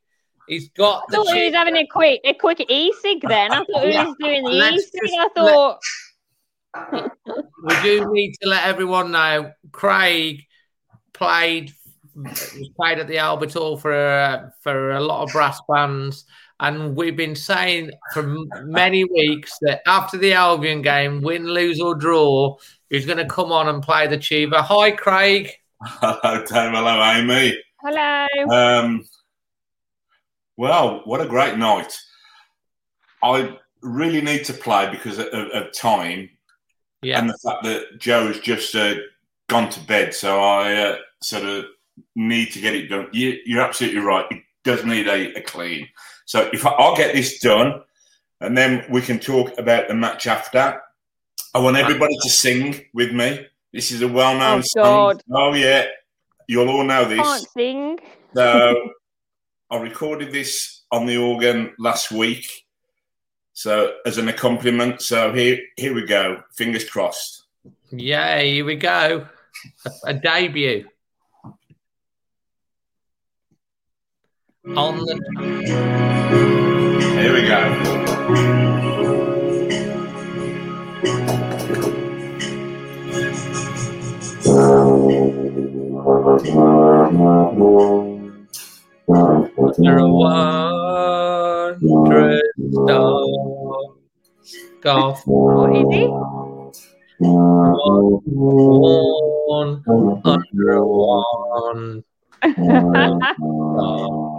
He's got I the. thought he was having a quick a quick e-cig then. I thought he was doing the e-cig. I thought we do need to let everyone know Craig played played at the Albert Hall for uh, for a lot of brass bands and we've been saying for many weeks that after the Albion game win lose or draw he's going to come on and play the tuba hi Craig Hello, Dave. Hello, Amy. hello. Um, well, what a great night. I really need to play because of, of time yeah and the fact that Joe has just uh, gone to bed. So I uh, sort of need to get it done. You, you're absolutely right. It does need a, a clean. So if I, I'll get this done and then we can talk about the match after. I want everybody to sing with me. This is a well-known Oh, song. God. Oh yeah, you'll all know this. Can't sing. So I recorded this on the organ last week. So as an accompaniment. So here here we go. Fingers crossed. yeah here we go a, a debut on the Here we go. There are wondrous stars, golf What is he? one under one.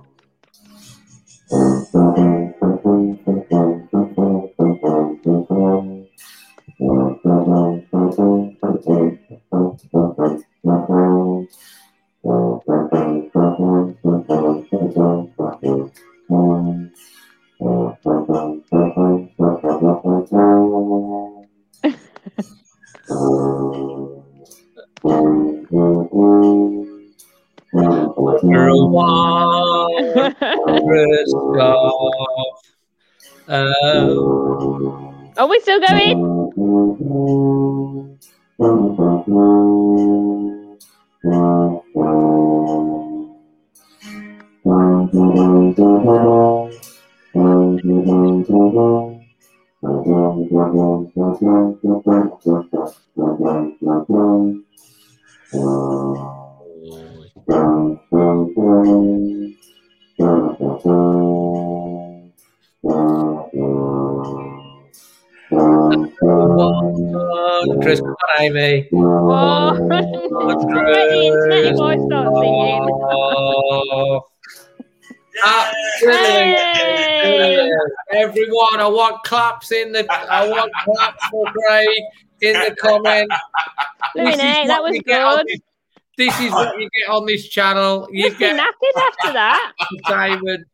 Are Amy. What? the internet if I start singing. Oh. Ah, Absolutely. Hey! Everyone, I want claps in the. I want claps for Craig in the comments. This is that what was you get on good. this- This is what you get on this channel. You Must be get knackered after that. David.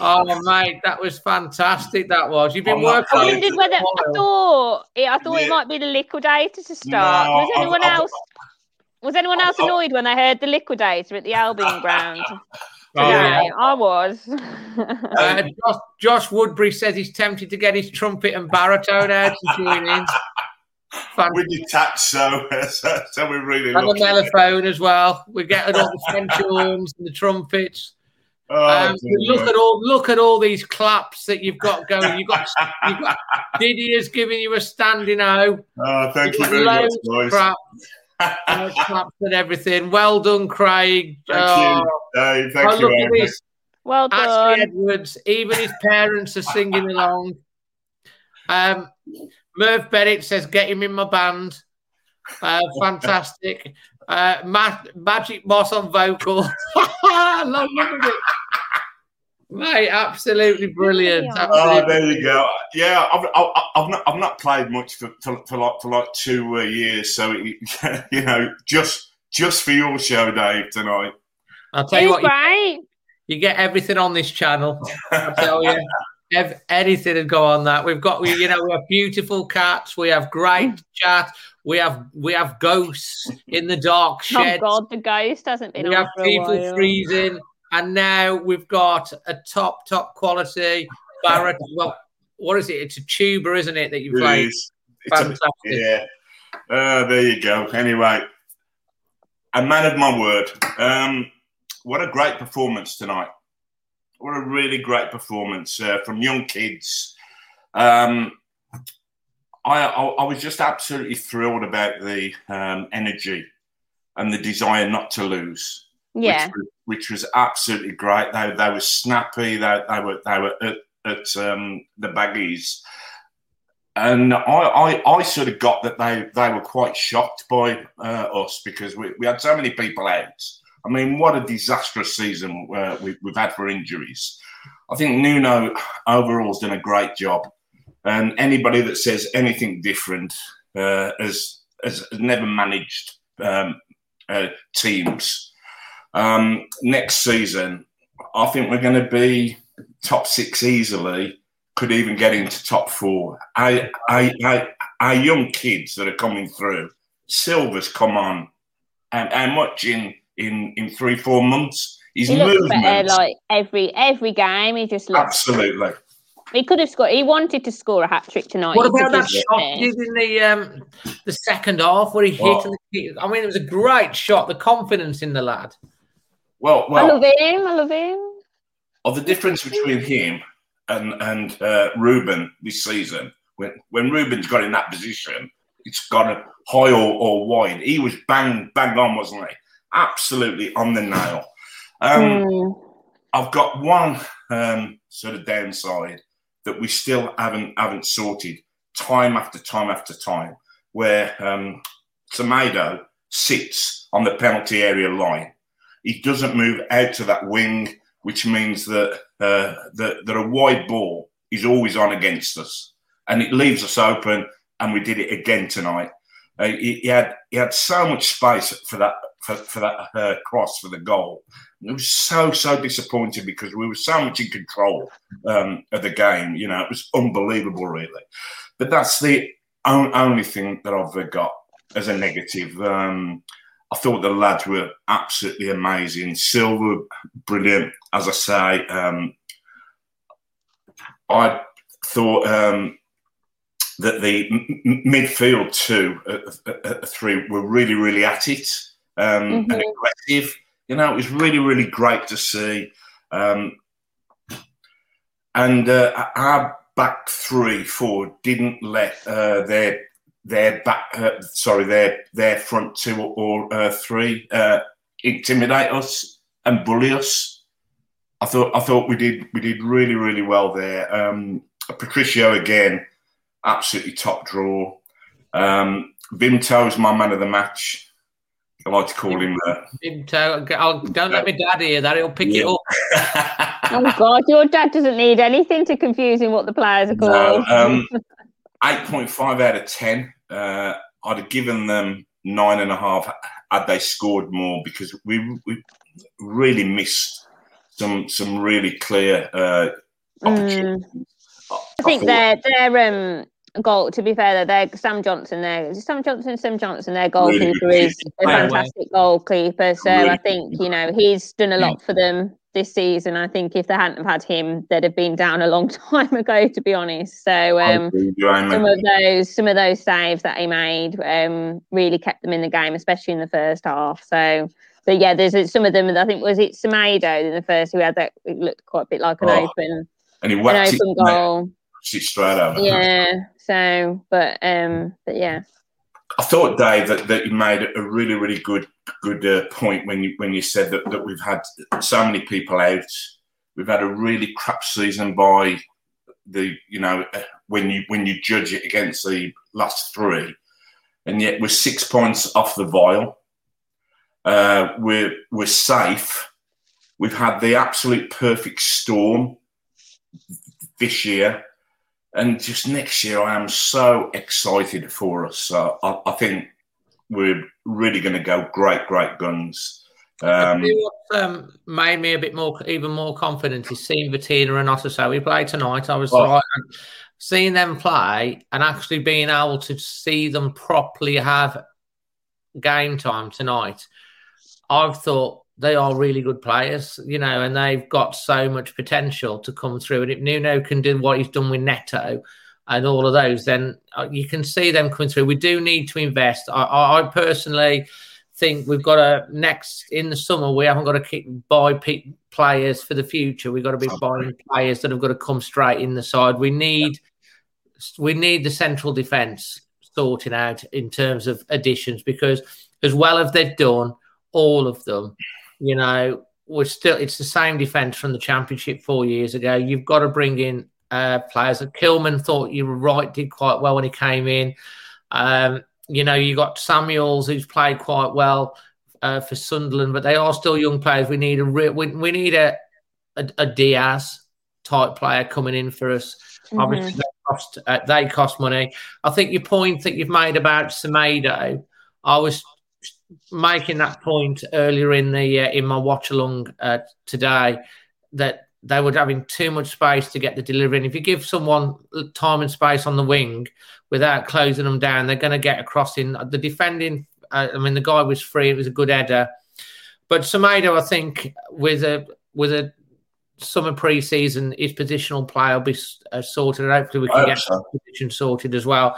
Oh mate, that was fantastic. That was. You've been I'm working I on it. wondered whether I for a while. thought yeah, I thought Yeah. it might be the liquidator to start. No, was I've- anyone I've- else was anyone else I've- annoyed when they heard the liquidator at the Albion ground? Oh, yeah. I was. Uh, Josh, Josh Woodbury says he's tempted to get his trumpet and baritone out to join in. We're detached, so, so, so we're really And the mellophone as well. We're getting all the French horns and the trumpets. Oh, Um, look at all look at all these claps that you've got going. You've got, you've got Didier's giving you a standing O. Oh, thank you You've got very much, loads of boys. crap, loads claps and everything. Well done, Craig. Thank Oh, you, Dave. oh, Thank you, look at this. Well done. Ashley Edwards, even his parents are singing along. Um, Merv Bennett says, "Get him in my band." Uh, fantastic. Uh, Ma- Magic Moss on vocal. I love it. Mate, absolutely brilliant. Oh, Absolutely Oh, there you go. Yeah, I've, I've, I've not I've not played much for for, for like for like two uh, years, so it, you know, just just for your show, Dave, tonight. I'll tell you He's what, you, you get everything on this channel. I tell you, ev- anything to go on that. We've got, we, you know, we have beautiful cats. We have great chat. We have we have ghosts in the dark shed. Oh. God, the ghost hasn't been we on have for a people while. freezing, and now we've got a top top quality Barrett. well, what is it? It's a tuba, isn't it? That you It play. is. It's a- Fantastic. yeah. Uh, there you go. Anyway, a man of my word. Um, what a great performance tonight. What a really great performance uh, from young kids. Um, I, I, I was just absolutely thrilled about the um, energy and the desire not to lose. Yeah. which, was- which was absolutely great. They, they were snappy. They, they were they were at, at um, the baggies, and I, I I sort of got that they they were quite shocked by uh, us because we, we had so many people out. I mean, what a disastrous season uh, we, we've had for injuries. I think Nuno overall has done a great job, and anybody that says anything different uh, has, has has never managed um, uh, teams. Um, next season, I think we're going to be top six easily. Could even get into top four. I, I, I, our young kids that are coming through, Silva's come on, and how much in in in three four months? His He looks movement, better like every every game. He just looks. absolutely. He could have scored. He wanted to score a hat trick tonight. What You about that shot see. he did in the um, the second half where he hit? What? And the, I mean, it was a great shot. The confidence in the lad. Well, I well, love him. I love him. of the difference between him and and uh, Ruben this season. When when Ruben's got in that position, it's gone high or, or wide. He was bang bang on, wasn't he? Absolutely on the nail. Um, Mm. I've got one um, sort of downside that we still haven't haven't sorted time after time after time, where um, Tomato sits on the penalty area line. He doesn't move out to that wing, which means that uh, that, that a wide ball is always on against us, and it leaves us open. And we did it again tonight. Uh, he, he had he had so much space for that for, for that uh, cross for the goal. And it was so so disappointing because we were so much in control um, of the game. You know, it was unbelievable, really. But that's the on, only thing that I've got as a negative. Um, I thought the lads were absolutely amazing. Silva, brilliant. As I say, um, I thought um, that the m- midfield two, uh, uh, uh, three, were really, really at it um, and Mhm. aggressive. You know, it was really, really great to see. Um, and uh, our back three, four didn't let uh, their their back, uh, sorry, their their front two or, or uh, three uh, intimidate us and bully us. I thought I thought we did we did really really well there. Um, Patricio again, absolutely top draw. Um, Vimto's my man of the match. I like to call him that. Didn't I'll- don't let me dad hear that. He'll pick it up. Oh God, your dad doesn't need anything to confuse him what the players are No, called. um, 8.5 out of 10. Uh, I'd have given them nine and a half had they scored more because we, we really missed some some really clear uh, opportunities. I think thought- their their um goal. To be fair, their Sam Johnstone, there is it Sam Johnstone, Sam Johnstone, their goalkeeper good is a By the way. fantastic goalkeeper. So Really I think you know he's done a lot for them this season. I think if they hadn't have had him, they'd have been down a long time ago. To be honest, so um, agree with you, Amy. some of those some of those saves that he made um, really kept them in the game, especially in the first half. So, but yeah, there's some of them. I think was it Semedo in the first who had that. It looked quite a bit like an Oh, open and he an whacked it, open goal. it straight over. Yeah. So, but um, but yeah, I thought, Dave, that, that you made a really, really good good uh, point when you when you said that, that we've had so many people out We've had a really crap season by the you know when you when you judge it against the last three, and yet we're six points off the vial. Uh, we're we're safe. We've had the absolute perfect storm this year, and just next year, I am so excited for us. I, I think we're really going to go great, great guns. Um, what um, made me a bit more, even more confident is seeing Vitinha and Otasowie we played tonight. I was Well- right, seeing them play and actually being able to see them properly have game time tonight. I've thought they are really good players, you know, and they've got so much potential to come through. And if Nuno can do what he's done with Neto and all of those, then uh, you can see them coming through. We do need to invest. I, I, I personally think we've got to next in the summer. We haven't got to keep buy pe- players for the future. We've got to be buying players that have got to come straight in the side. We need we need the central defence sorting out in terms of additions because as well as they've done all of them, you know, we're still it's the same defence from the championship four years ago. You've got to bring in uh, players. Kilman thought you were right, did quite well when he came in. Um, you know, you got Samuels who's played quite well uh, for Sunderland, but they are still young players. We need a re- we, we need a, a a Diaz type player coming in for us. Obviously, they cost uh, they cost money. I think your point that you've made about Semedo, I was making that point earlier in the uh, in my watch along uh, today that they were having too much space to get the delivery. And if you give someone time and space on the wing without closing them down, they're going to get across in the defending. Uh, I mean, the guy was free; it was a good header. But Semedo, I think, with a with a summer pre-season, his positional play will be uh, sorted. And hopefully, we can get so. position sorted as well.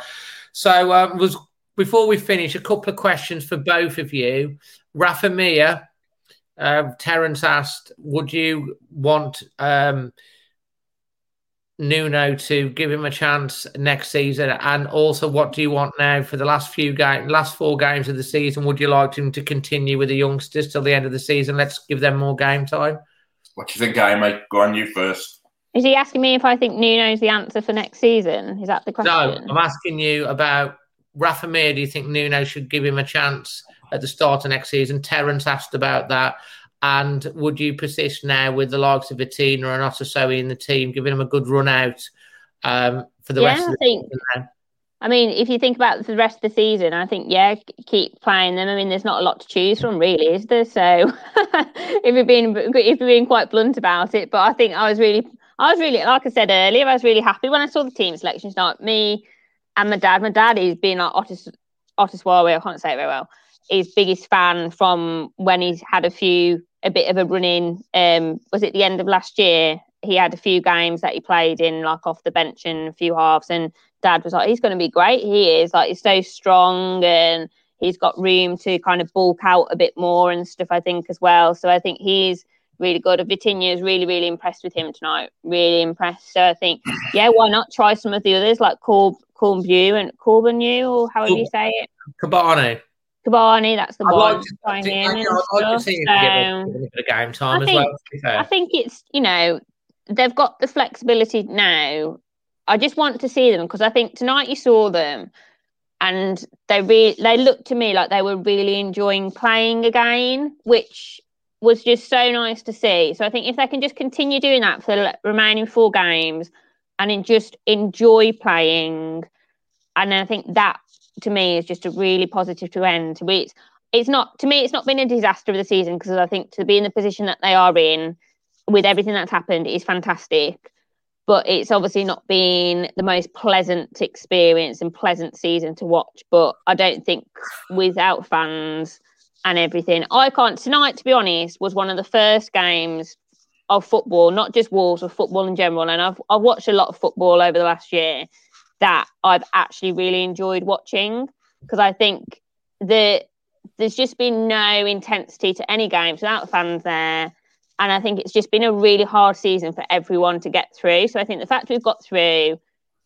So, um, was before we finish, a couple of questions for both of you. Rafa Mir, uh, Terence asked, would you want um, Nuno to give him a chance next season? And also, what do you want now for the last few games, last four games of the season? Would you like him to continue with the youngsters till the end of the season? Let's give them more game time. what do you think, Amy? Go on, you first. Is he asking me if I think Nuno's the answer for next season? Is that the question? No, I'm asking you about Rafa Mir. Do you think Nuno should give him a chance at the start of next season? Terence asked about that. And would you persist now with the likes of Vitinha and Otasowie in the team, giving them a good run out um, for the Yeah, rest of I the think- season? I mean, if you think about the rest of the season, I think yeah, keep playing them. I mean, there's not a lot to choose from, really, is there? So, if you're being if you're being quite blunt about it, but I think I was really, I was really, like I said earlier, I was really happy when I saw the team selections. Not me and my dad. My dad is being like Otis Otis Warwick. I can't say it very well. His biggest fan from when he's had a few a bit of a run in. Um, was it the end of last year? He had a few games that he played in, like off the bench and a few halves, and dad was like, he's going to be great. He is like, he's so strong and he's got room to kind of bulk out a bit more and stuff, I think, as well. So I think he's really good. Vitinha is really, really impressed with him tonight. Really impressed. So I think, yeah, why not try some of the others like Corb, Corbu and Corbenew or however you say it. Kabani. Kabani, that's the I'd one. like to, I trying think, I, and I'd like to see him give him a bit of game time I as well. I think it's you know they've got the flexibility now. I just want to see them because I think tonight you saw them, and they really they looked to me like they were really enjoying playing again, which was just so nice to see. So I think if they can just continue doing that for the remaining four games, and then just enjoy playing, and I think that to me is just a really positive to end. It's it's not to me it's not been a disaster of the season because I think to be in the position that they are in with everything that's happened is fantastic. But it's obviously not been the most pleasant experience and pleasant season to watch. But I don't think without fans and everything, I can't. Tonight, to be honest, was one of the first games of football, not just Wolves, of football in general. And I've I've watched a lot of football over the last year that I've actually really enjoyed watching because I think that there's just been no intensity to any games without fans there. And I think it's just been a really hard season for everyone to get through. So I think the fact we've got through,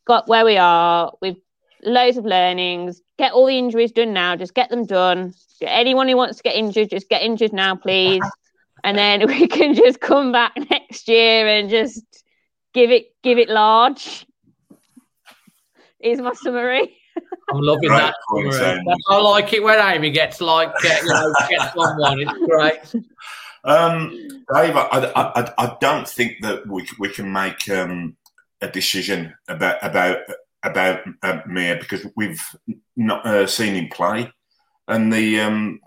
got where we are, we've loads of learnings, get all the injuries done now, just get them done. Anyone who wants to get injured, just get injured now, please. and then we can just come back next year and just give it give it large. Is my summary. I'm loving Great that. point, summary. I like it when Amy gets like get, you know, gets on one. It's great. Um, Dave, I, I, I, I don't think that we we can make um, a decision about about about uh, Mir because we've not uh, seen him play, and the um,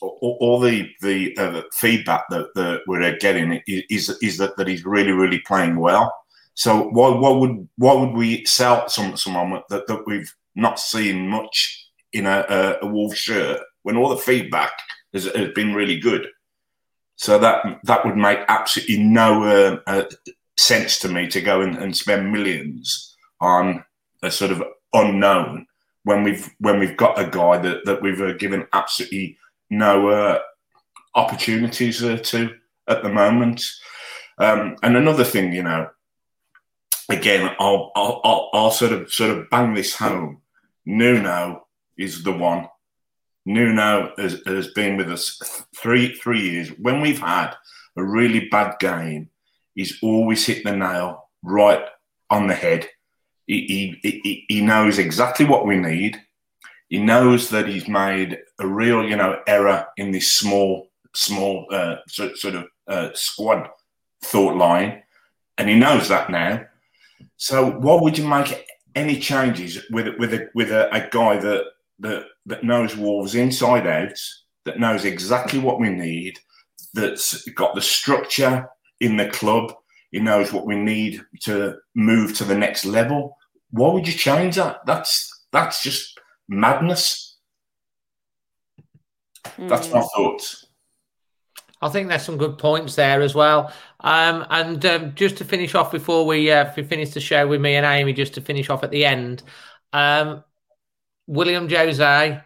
all, all the the uh, feedback that, that we're getting is is that, that he's really really playing well. So why would why would we sell some someone that, that we've not seen much in a, a, a shirt when all the feedback has, has been really good? So that that would make absolutely no uh, uh, sense to me to go and, and spend millions on a sort of unknown when we've when we've got a guy that, that we've uh, given absolutely no uh, opportunities uh, to at the moment. Um, and another thing, you know, again, I'll, I'll I'll I'll sort of sort of bang this home. Nuno is the one. Nuno has, has been with us three three years. When we've had a really bad game, he's always hit the nail right on the head. He, he, he, he knows exactly what we need. He knows that he's made a real, you know, error in this small, small uh, sort, sort of uh, squad thought line, and he knows that now. So, why would you make any changes with with a with a, a guy that that that knows Wolves inside out, that knows exactly what we need, that's got the structure in the club. He knows what we need to move to the next level. Why would you change that? That's that's just madness. That's hmm. my thoughts. I think there's some good points there as well. Um, and um, just to finish off before we, uh, we finish the show with me and Amy, just to finish off at the end, um, Willian Jose,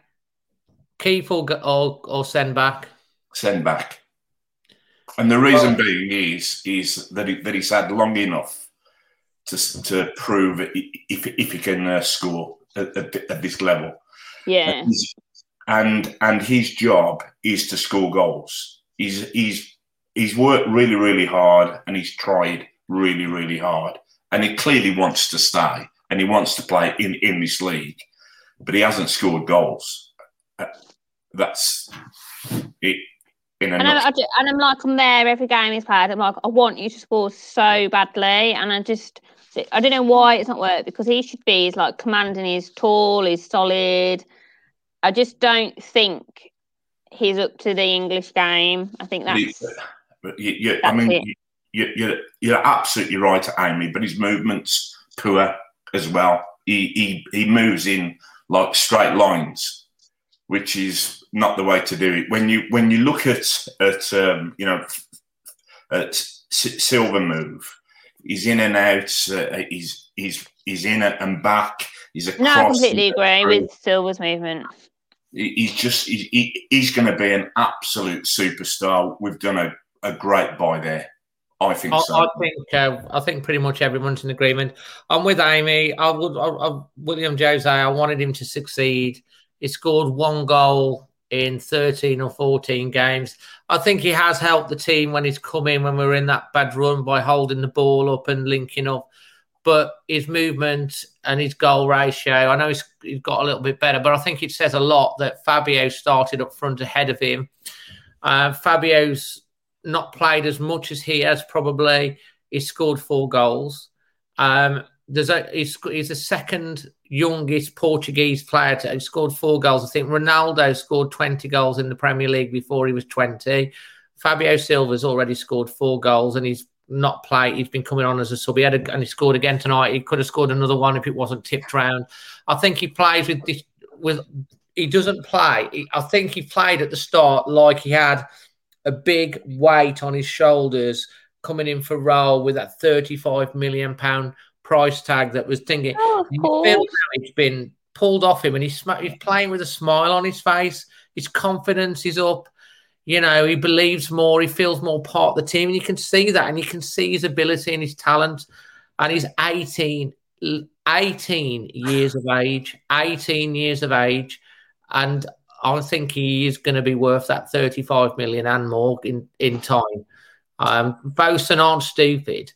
keep or, or or send back. Send back. And the reason being is is that he, that he's had long enough to to prove if if he can uh, score at, at, at this level. Yeah. and and his job is to score goals. He's he's he's worked really really hard and he's tried really really hard and he clearly wants to stay and he wants to play in in this league, but he hasn't scored goals. That's it. And, I, nutshell. I ju- and I'm like, I'm there every game he's played. I'm like, I want you to score so badly, and I just, I don't know why it's not worked because he should be. He's like commanding. He's tall. He's solid. I just don't think he's up to the English game. I think that's but you, you, I that's mean, it. you, you, you're, you're absolutely right, Amy. But his movements poor as well. He, he he moves in like straight lines, which is not the way to do it. When you when you look at at um, you know at S- Silva move, he's in and out. Uh, he's he's he's in and back. He's across. no, I completely agree with Silva's movement. He- he's just he, he's going to be an absolute superstar. We've done a, a great buy there. I think I, so. I think uh, I think pretty much everyone's in agreement. I'm with Amy. I would I, I, Willian Jose. I wanted him to succeed. He scored one goal in 13 or 14 games. I think he has helped the team when he's come in when we are in that bad run by holding the ball up and linking up. But his movement and his goal ratio, I know he's, he's got a little bit better, but I think it says a lot that Fabio started up front ahead of him. Uh, Fabio's not played as much as he has probably. He scored four goals. Um, there's a he's, he's the second youngest Portuguese player to have scored four goals. I think Ronaldo scored 20 goals in the Premier League before he was 20. Fabio Silva's already scored four goals and he's not play. He's been coming on as a sub. He had a, and he scored again tonight. He could have scored another one if it wasn't tipped round. I think he plays with this with he doesn't play. He- I think he played at the start like he had a big weight on his shoulders coming in for role with that 35 million pound price tag that was thinking Oh, of you feel course. now it's been pulled off him and he's, he's playing with a smile on his face his confidence is up you know he believes more he feels more part of the team and you can see that and you can see his ability and his talent and he's 18 18 years of age 18 years of age and I think he is going to be worth that 35 million and more in, in time. Um, Fosun aren't stupid.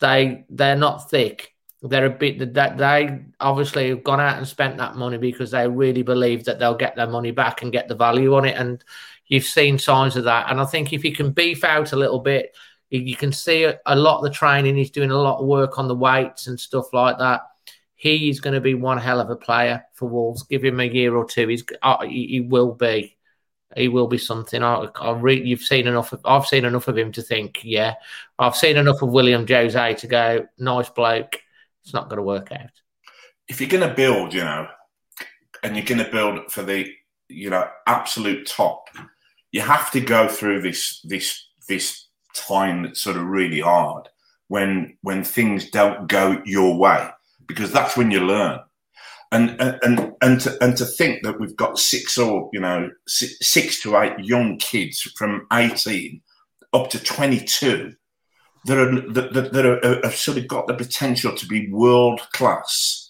They they're not thick. They're a bit that they obviously have gone out and spent that money because they really believe that they'll get their money back and get the value on it. And you've seen signs of that. And I think if he can beef out a little bit, you can see a lot of the training. He's doing a lot of work on the weights and stuff like that. He is going to be one hell of a player for Wolves. Give him a year or two. He's uh, he, he will be he will be something. I, I re- you've seen enough. Of, I've seen enough of him to think, yeah. I've seen enough of Willian Jose to go, nice bloke. It's not going to work out. If you're going to build, you know, and you're going to build for the, you know, absolute top, you have to go through this this this time that's sort of really hard when when things don't go your way because that's when you learn. And and and to, and to think that we've got six or you know six to eight young kids from 18 up to 22 that are that, that are, have sort of got the potential to be world class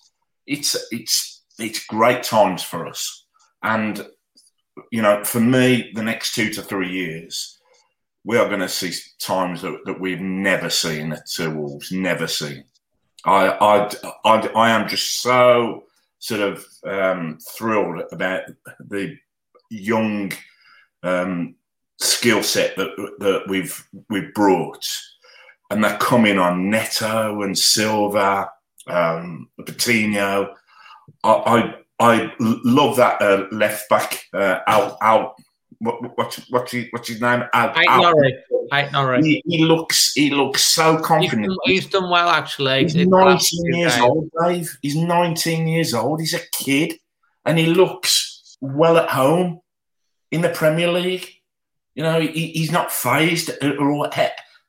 it's it's it's great times for us. And you know for me the next two to three years we are going to see times that, that we've never seen at Two wolves never seen I, I i i am just so sort of um, thrilled about the young um, skill set that that we've we've brought, and they're coming on Neto and Silva, um, Patino. I, I, I love that uh, left back uh, out out what, what's what's his, what's his name? Al, Al, he, he, looks he looks so confident. He's done, he's done well actually. He's 19 years old, Dave. He's 19 years old. He's a kid, and he looks well at home in the Premier League. You know, he, he's not phased. Or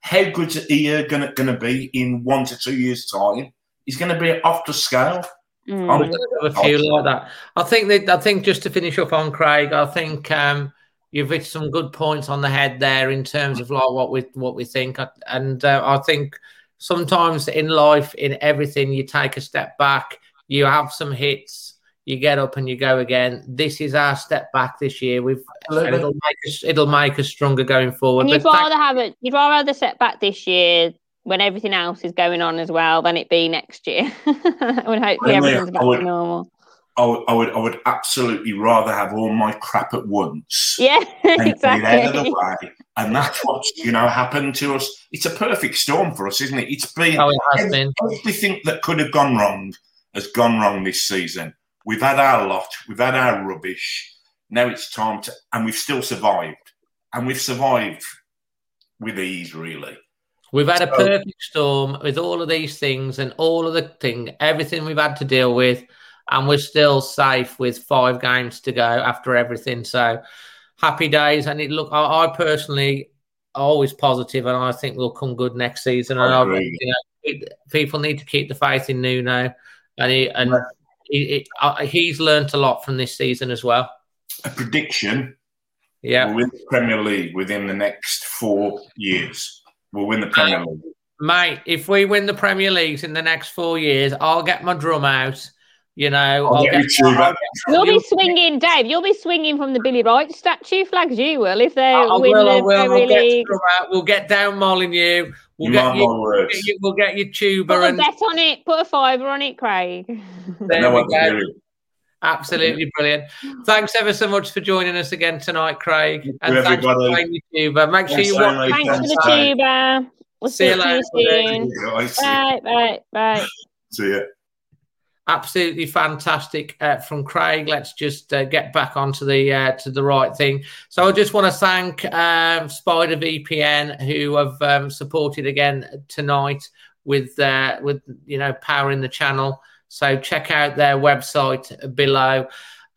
how good is he going to be in one to two years' time? He's going to be off the scale. Mm. I'm a few like that. I think that I think just to finish up on Craig, I think um, you've hit some good points on the head there in terms of like what we what we think, and uh, I think sometimes in life, in everything, you take a step back, you have some hits, you get up and you go again. This is our step back this year. We've it'll make us it'll make us stronger going forward. And you'd but rather have it. You'd rather the setback this year when everything else is going on as well than it be next year. when hopefully everything's back to normal. I would, I would, I would absolutely rather have all my crap at once. Yeah, exactly. out of the way. And that's what's you know happened to us. It's a perfect storm for us, isn't it? It's been, oh, it has been. everything that could have gone wrong has gone wrong this season. We've had our lot, we've had our rubbish. Now it's time to, and we've still survived, and we've survived with ease, really. We've had so, a perfect storm with all of these things and all of the thing, everything we've had to deal with and we're still safe with five games to go after everything. So happy days. And it look, I, I personally always positive, and I think we'll come good next season. And I agree. You know, people need to keep the faith in Nuno, and he, and he, he, he's learned a lot from this season as well. A prediction. Yeah, the Premier League within the next four years. We'll win the Premier League. Mate, if we win the Premier Leagues in the next four years, I'll get my drum out you know, I'll get, you'll be swinging, Dave. You'll be swinging from the Billy Wright statue flags. You will if they I win will, the will. Premier we'll League. Get we'll get down Molineux. We'll get, you, we'll get, you, we'll get your tuba Put and bet on it. Put a fiver on it, Craig. There we go. Absolutely brilliant. Thanks ever so much for joining us again tonight, Craig. And thanks for playing your tuba. Make sure you watch. Thanks for the tuba. We'll see, see you later. soon. Bye, bye, bye. See you absolutely fantastic uh, from Craig. Let's just uh, get back onto the uh, to the right thing. So I just want to thank um, Spider VPN who have um, supported again tonight with uh, with you know powering the channel. So check out their website below.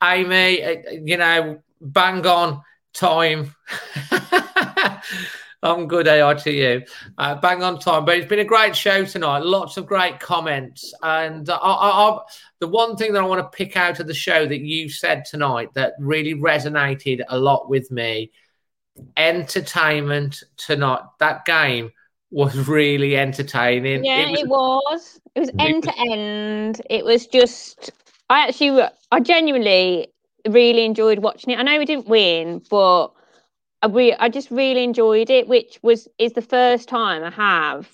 Amy, uh, you know, bang on time. I'm good, AI to you. Uh, bang on time. But it's been a great show tonight. Lots of great comments. And I, I, I, the one thing that I want to pick out of the show that you said tonight that really resonated a lot with me entertainment tonight. That game was really entertaining. Yeah, it was. It was, it was end to end. It was just, I actually, I genuinely really enjoyed watching it. I know we didn't win, but I re- I just really enjoyed it, which was is the first time I have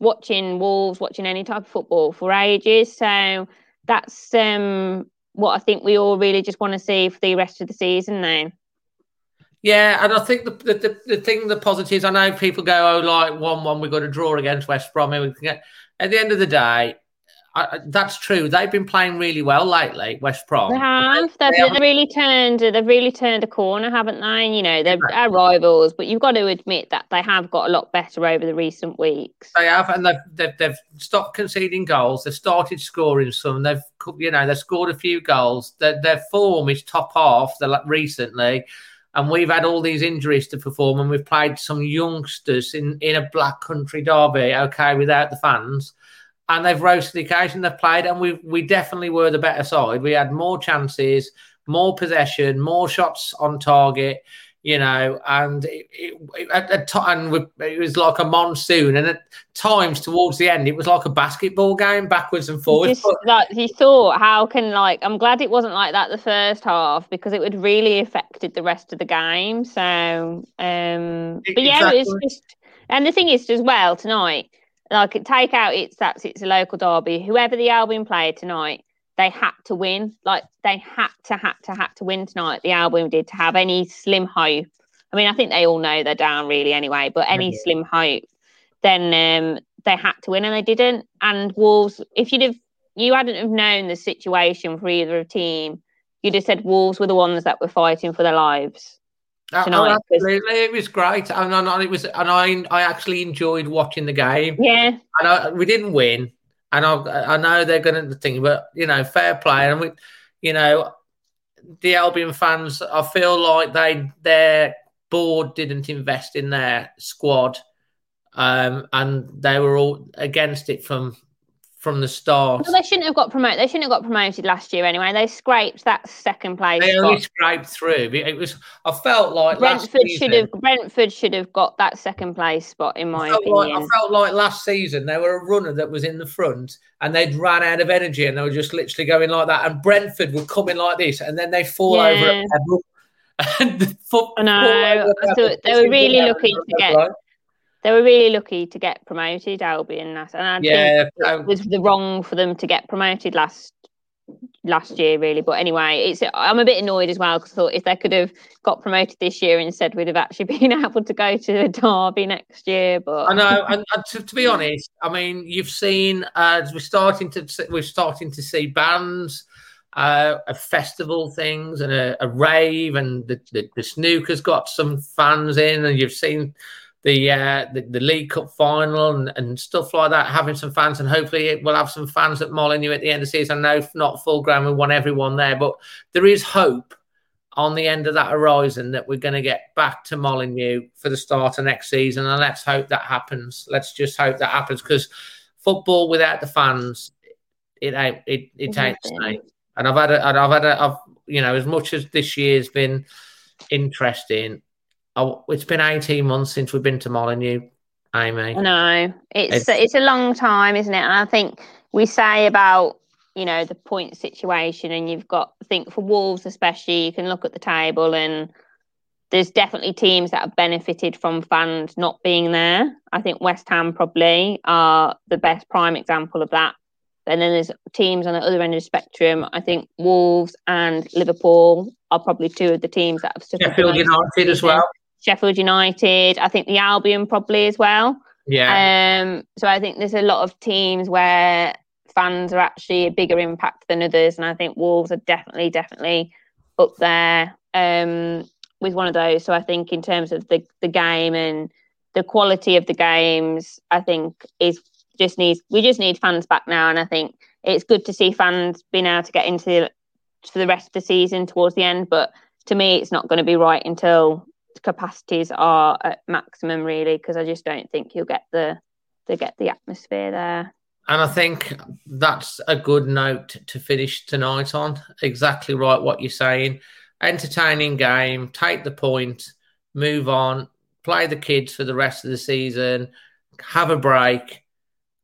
watching Wolves, watching any type of football for ages. So that's um, what I think we all really just want to see for the rest of the season now. Yeah, and I think the the, the, the thing, the positives. I know people go, "Oh, like one one, we got to draw against West Brom." At the end of the day, I, that's true. They've been playing really well lately, West Brom. They have. They've, they have really turned. They've really turned a corner, haven't they? And, you know, they're yeah. our rivals, but you've got to admit that they have got a lot better over the recent weeks. They have, and they've they've, they've stopped conceding goals. They've started scoring some. They've you know they've scored a few goals. Their, their form is top half. They're recently. And we've had all these injuries to perform, and we've played some youngsters in, in a black country derby, okay, without the fans and they've to the occasion. They've played, and we we definitely were the better side. We had more chances, more possession, more shots on target. You know, and it, it, at, at time it was like a monsoon, and at times towards the end, it was like a basketball game, backwards and forwards. Just, like you thought, how can like I'm glad it wasn't like that the first half because it would really affected the rest of the game. So, um, but yeah, exactly. it's just, and the thing is as well tonight like take out it's that's it's a local derby. Whoever the Albion player tonight, they had to win. Like they had to, had to, had to win tonight. The Albion did to have any slim hope. I mean, I think they all know they're down really anyway. But any slim hope, then um, they had to win, and they didn't. And Wolves, if you'd have you hadn't have known the situation for either team, you'd have said Wolves were the ones that were fighting for their lives. Oh, tonight. Oh, absolutely, it was great, and, and, it was, and I, I actually enjoyed watching the game. Yeah, and I, we didn't win, and I, I know they're going to think, but you know, fair play, and we, you know, the Albion fans, I feel like they their board didn't invest in their squad, um, and they were all against it from from the start. Well, they shouldn't have got promoted. They shouldn't have got promoted last year anyway. They scraped that second place. They only scraped through. It was. I felt like Brentford should have. Brentford should have got that second place spot in my I opinion. Like, I felt like last season they were a runner that was in the front and they'd run out of energy and they were just literally going like that. And Brentford would come in like this and then they fall yeah. over. And the foot, I know. They were really looking to get. They were really lucky to get promoted, Albion, and I yeah, think it was the wrong for them to get promoted last last year, really. But anyway, it's I'm a bit annoyed as well because I thought if they could have got promoted this year instead, we'd have actually been able to go to the derby next year. But I know, and, and to, to, be honest, I mean, you've seen uh, we're starting to we're starting to see bands. Uh, a festival things and a, a rave, and the, the, the snooker's got some fans in, and you've seen the, uh, the, the League Cup final and, and stuff like that, having some fans, and hopefully we'll have some fans at Molineux at the end of the season. I know not full ground, we want everyone there, but there is hope on the end of that horizon that we're going to get back to Molineux for the start of next season, and let's hope that happens. Let's just hope that happens because football without the fans, it ain't it, it ain't the same. And I've had a, I've had a, I've you know as much as this year's been interesting Oh, it's been 18 months since we've been to Molineux, Amy. No, it's it's, it's a long time, isn't it? And I think we say about you know the point situation, and you've got I think for Wolves especially, you can look at the table and there's definitely teams that have benefited from fans not being there. I think West Ham probably are the best prime example of that. And then there's teams on the other end of the spectrum. I think Wolves and Liverpool are probably two of the teams that have suffered. Sheffield United as well. Sheffield United. I think the Albion probably as well. Yeah. Um, so I think there's a lot of teams where fans are actually a bigger impact than others, and I think Wolves are definitely, definitely up there um, with one of those. So I think in terms of the the game and the quality of the games, I think is just needs we just need fans back now, and I think it's good to see fans being able to get into for the rest of the season towards the end. But to me, it's not going to be right until capacities are at maximum really because I just don't think you'll get the to get the atmosphere there. And I think that's a good note to finish tonight on. Exactly right what you're saying. Entertaining game, take the point, move on, play the kids for the rest of the season, have a break,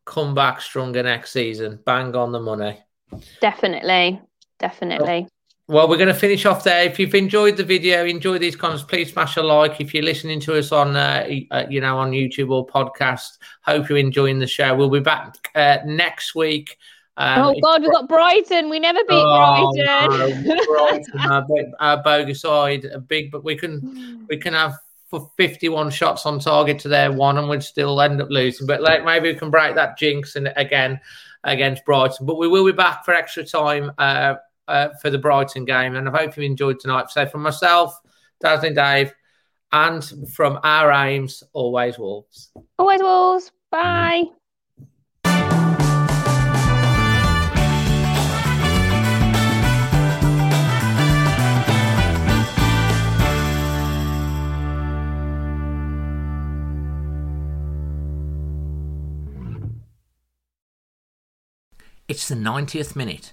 come back stronger next season. Bang on the money. Definitely. Definitely. Well, we're going to finish off there. If you've enjoyed the video, enjoy these comments, please smash a like. If you're listening to us on, uh, uh, you know, on YouTube or podcast, hope you're enjoying the show. We'll be back uh, next week. Um, oh God, we've got Brighton. We never beat oh, Brighton. No, Brighton, our, our bogus side, a big, but we can we can have for 51 shots on target to their one, and we'd still end up losing. But like maybe we can break that jinx and again against Brighton. But we will be back for extra time. Uh, uh, for the Brighton game. And I hope you enjoyed tonight. So, from myself, Dazzling Dave, and from our aims, always Wolves. Always Wolves. Bye. It's the 90th minute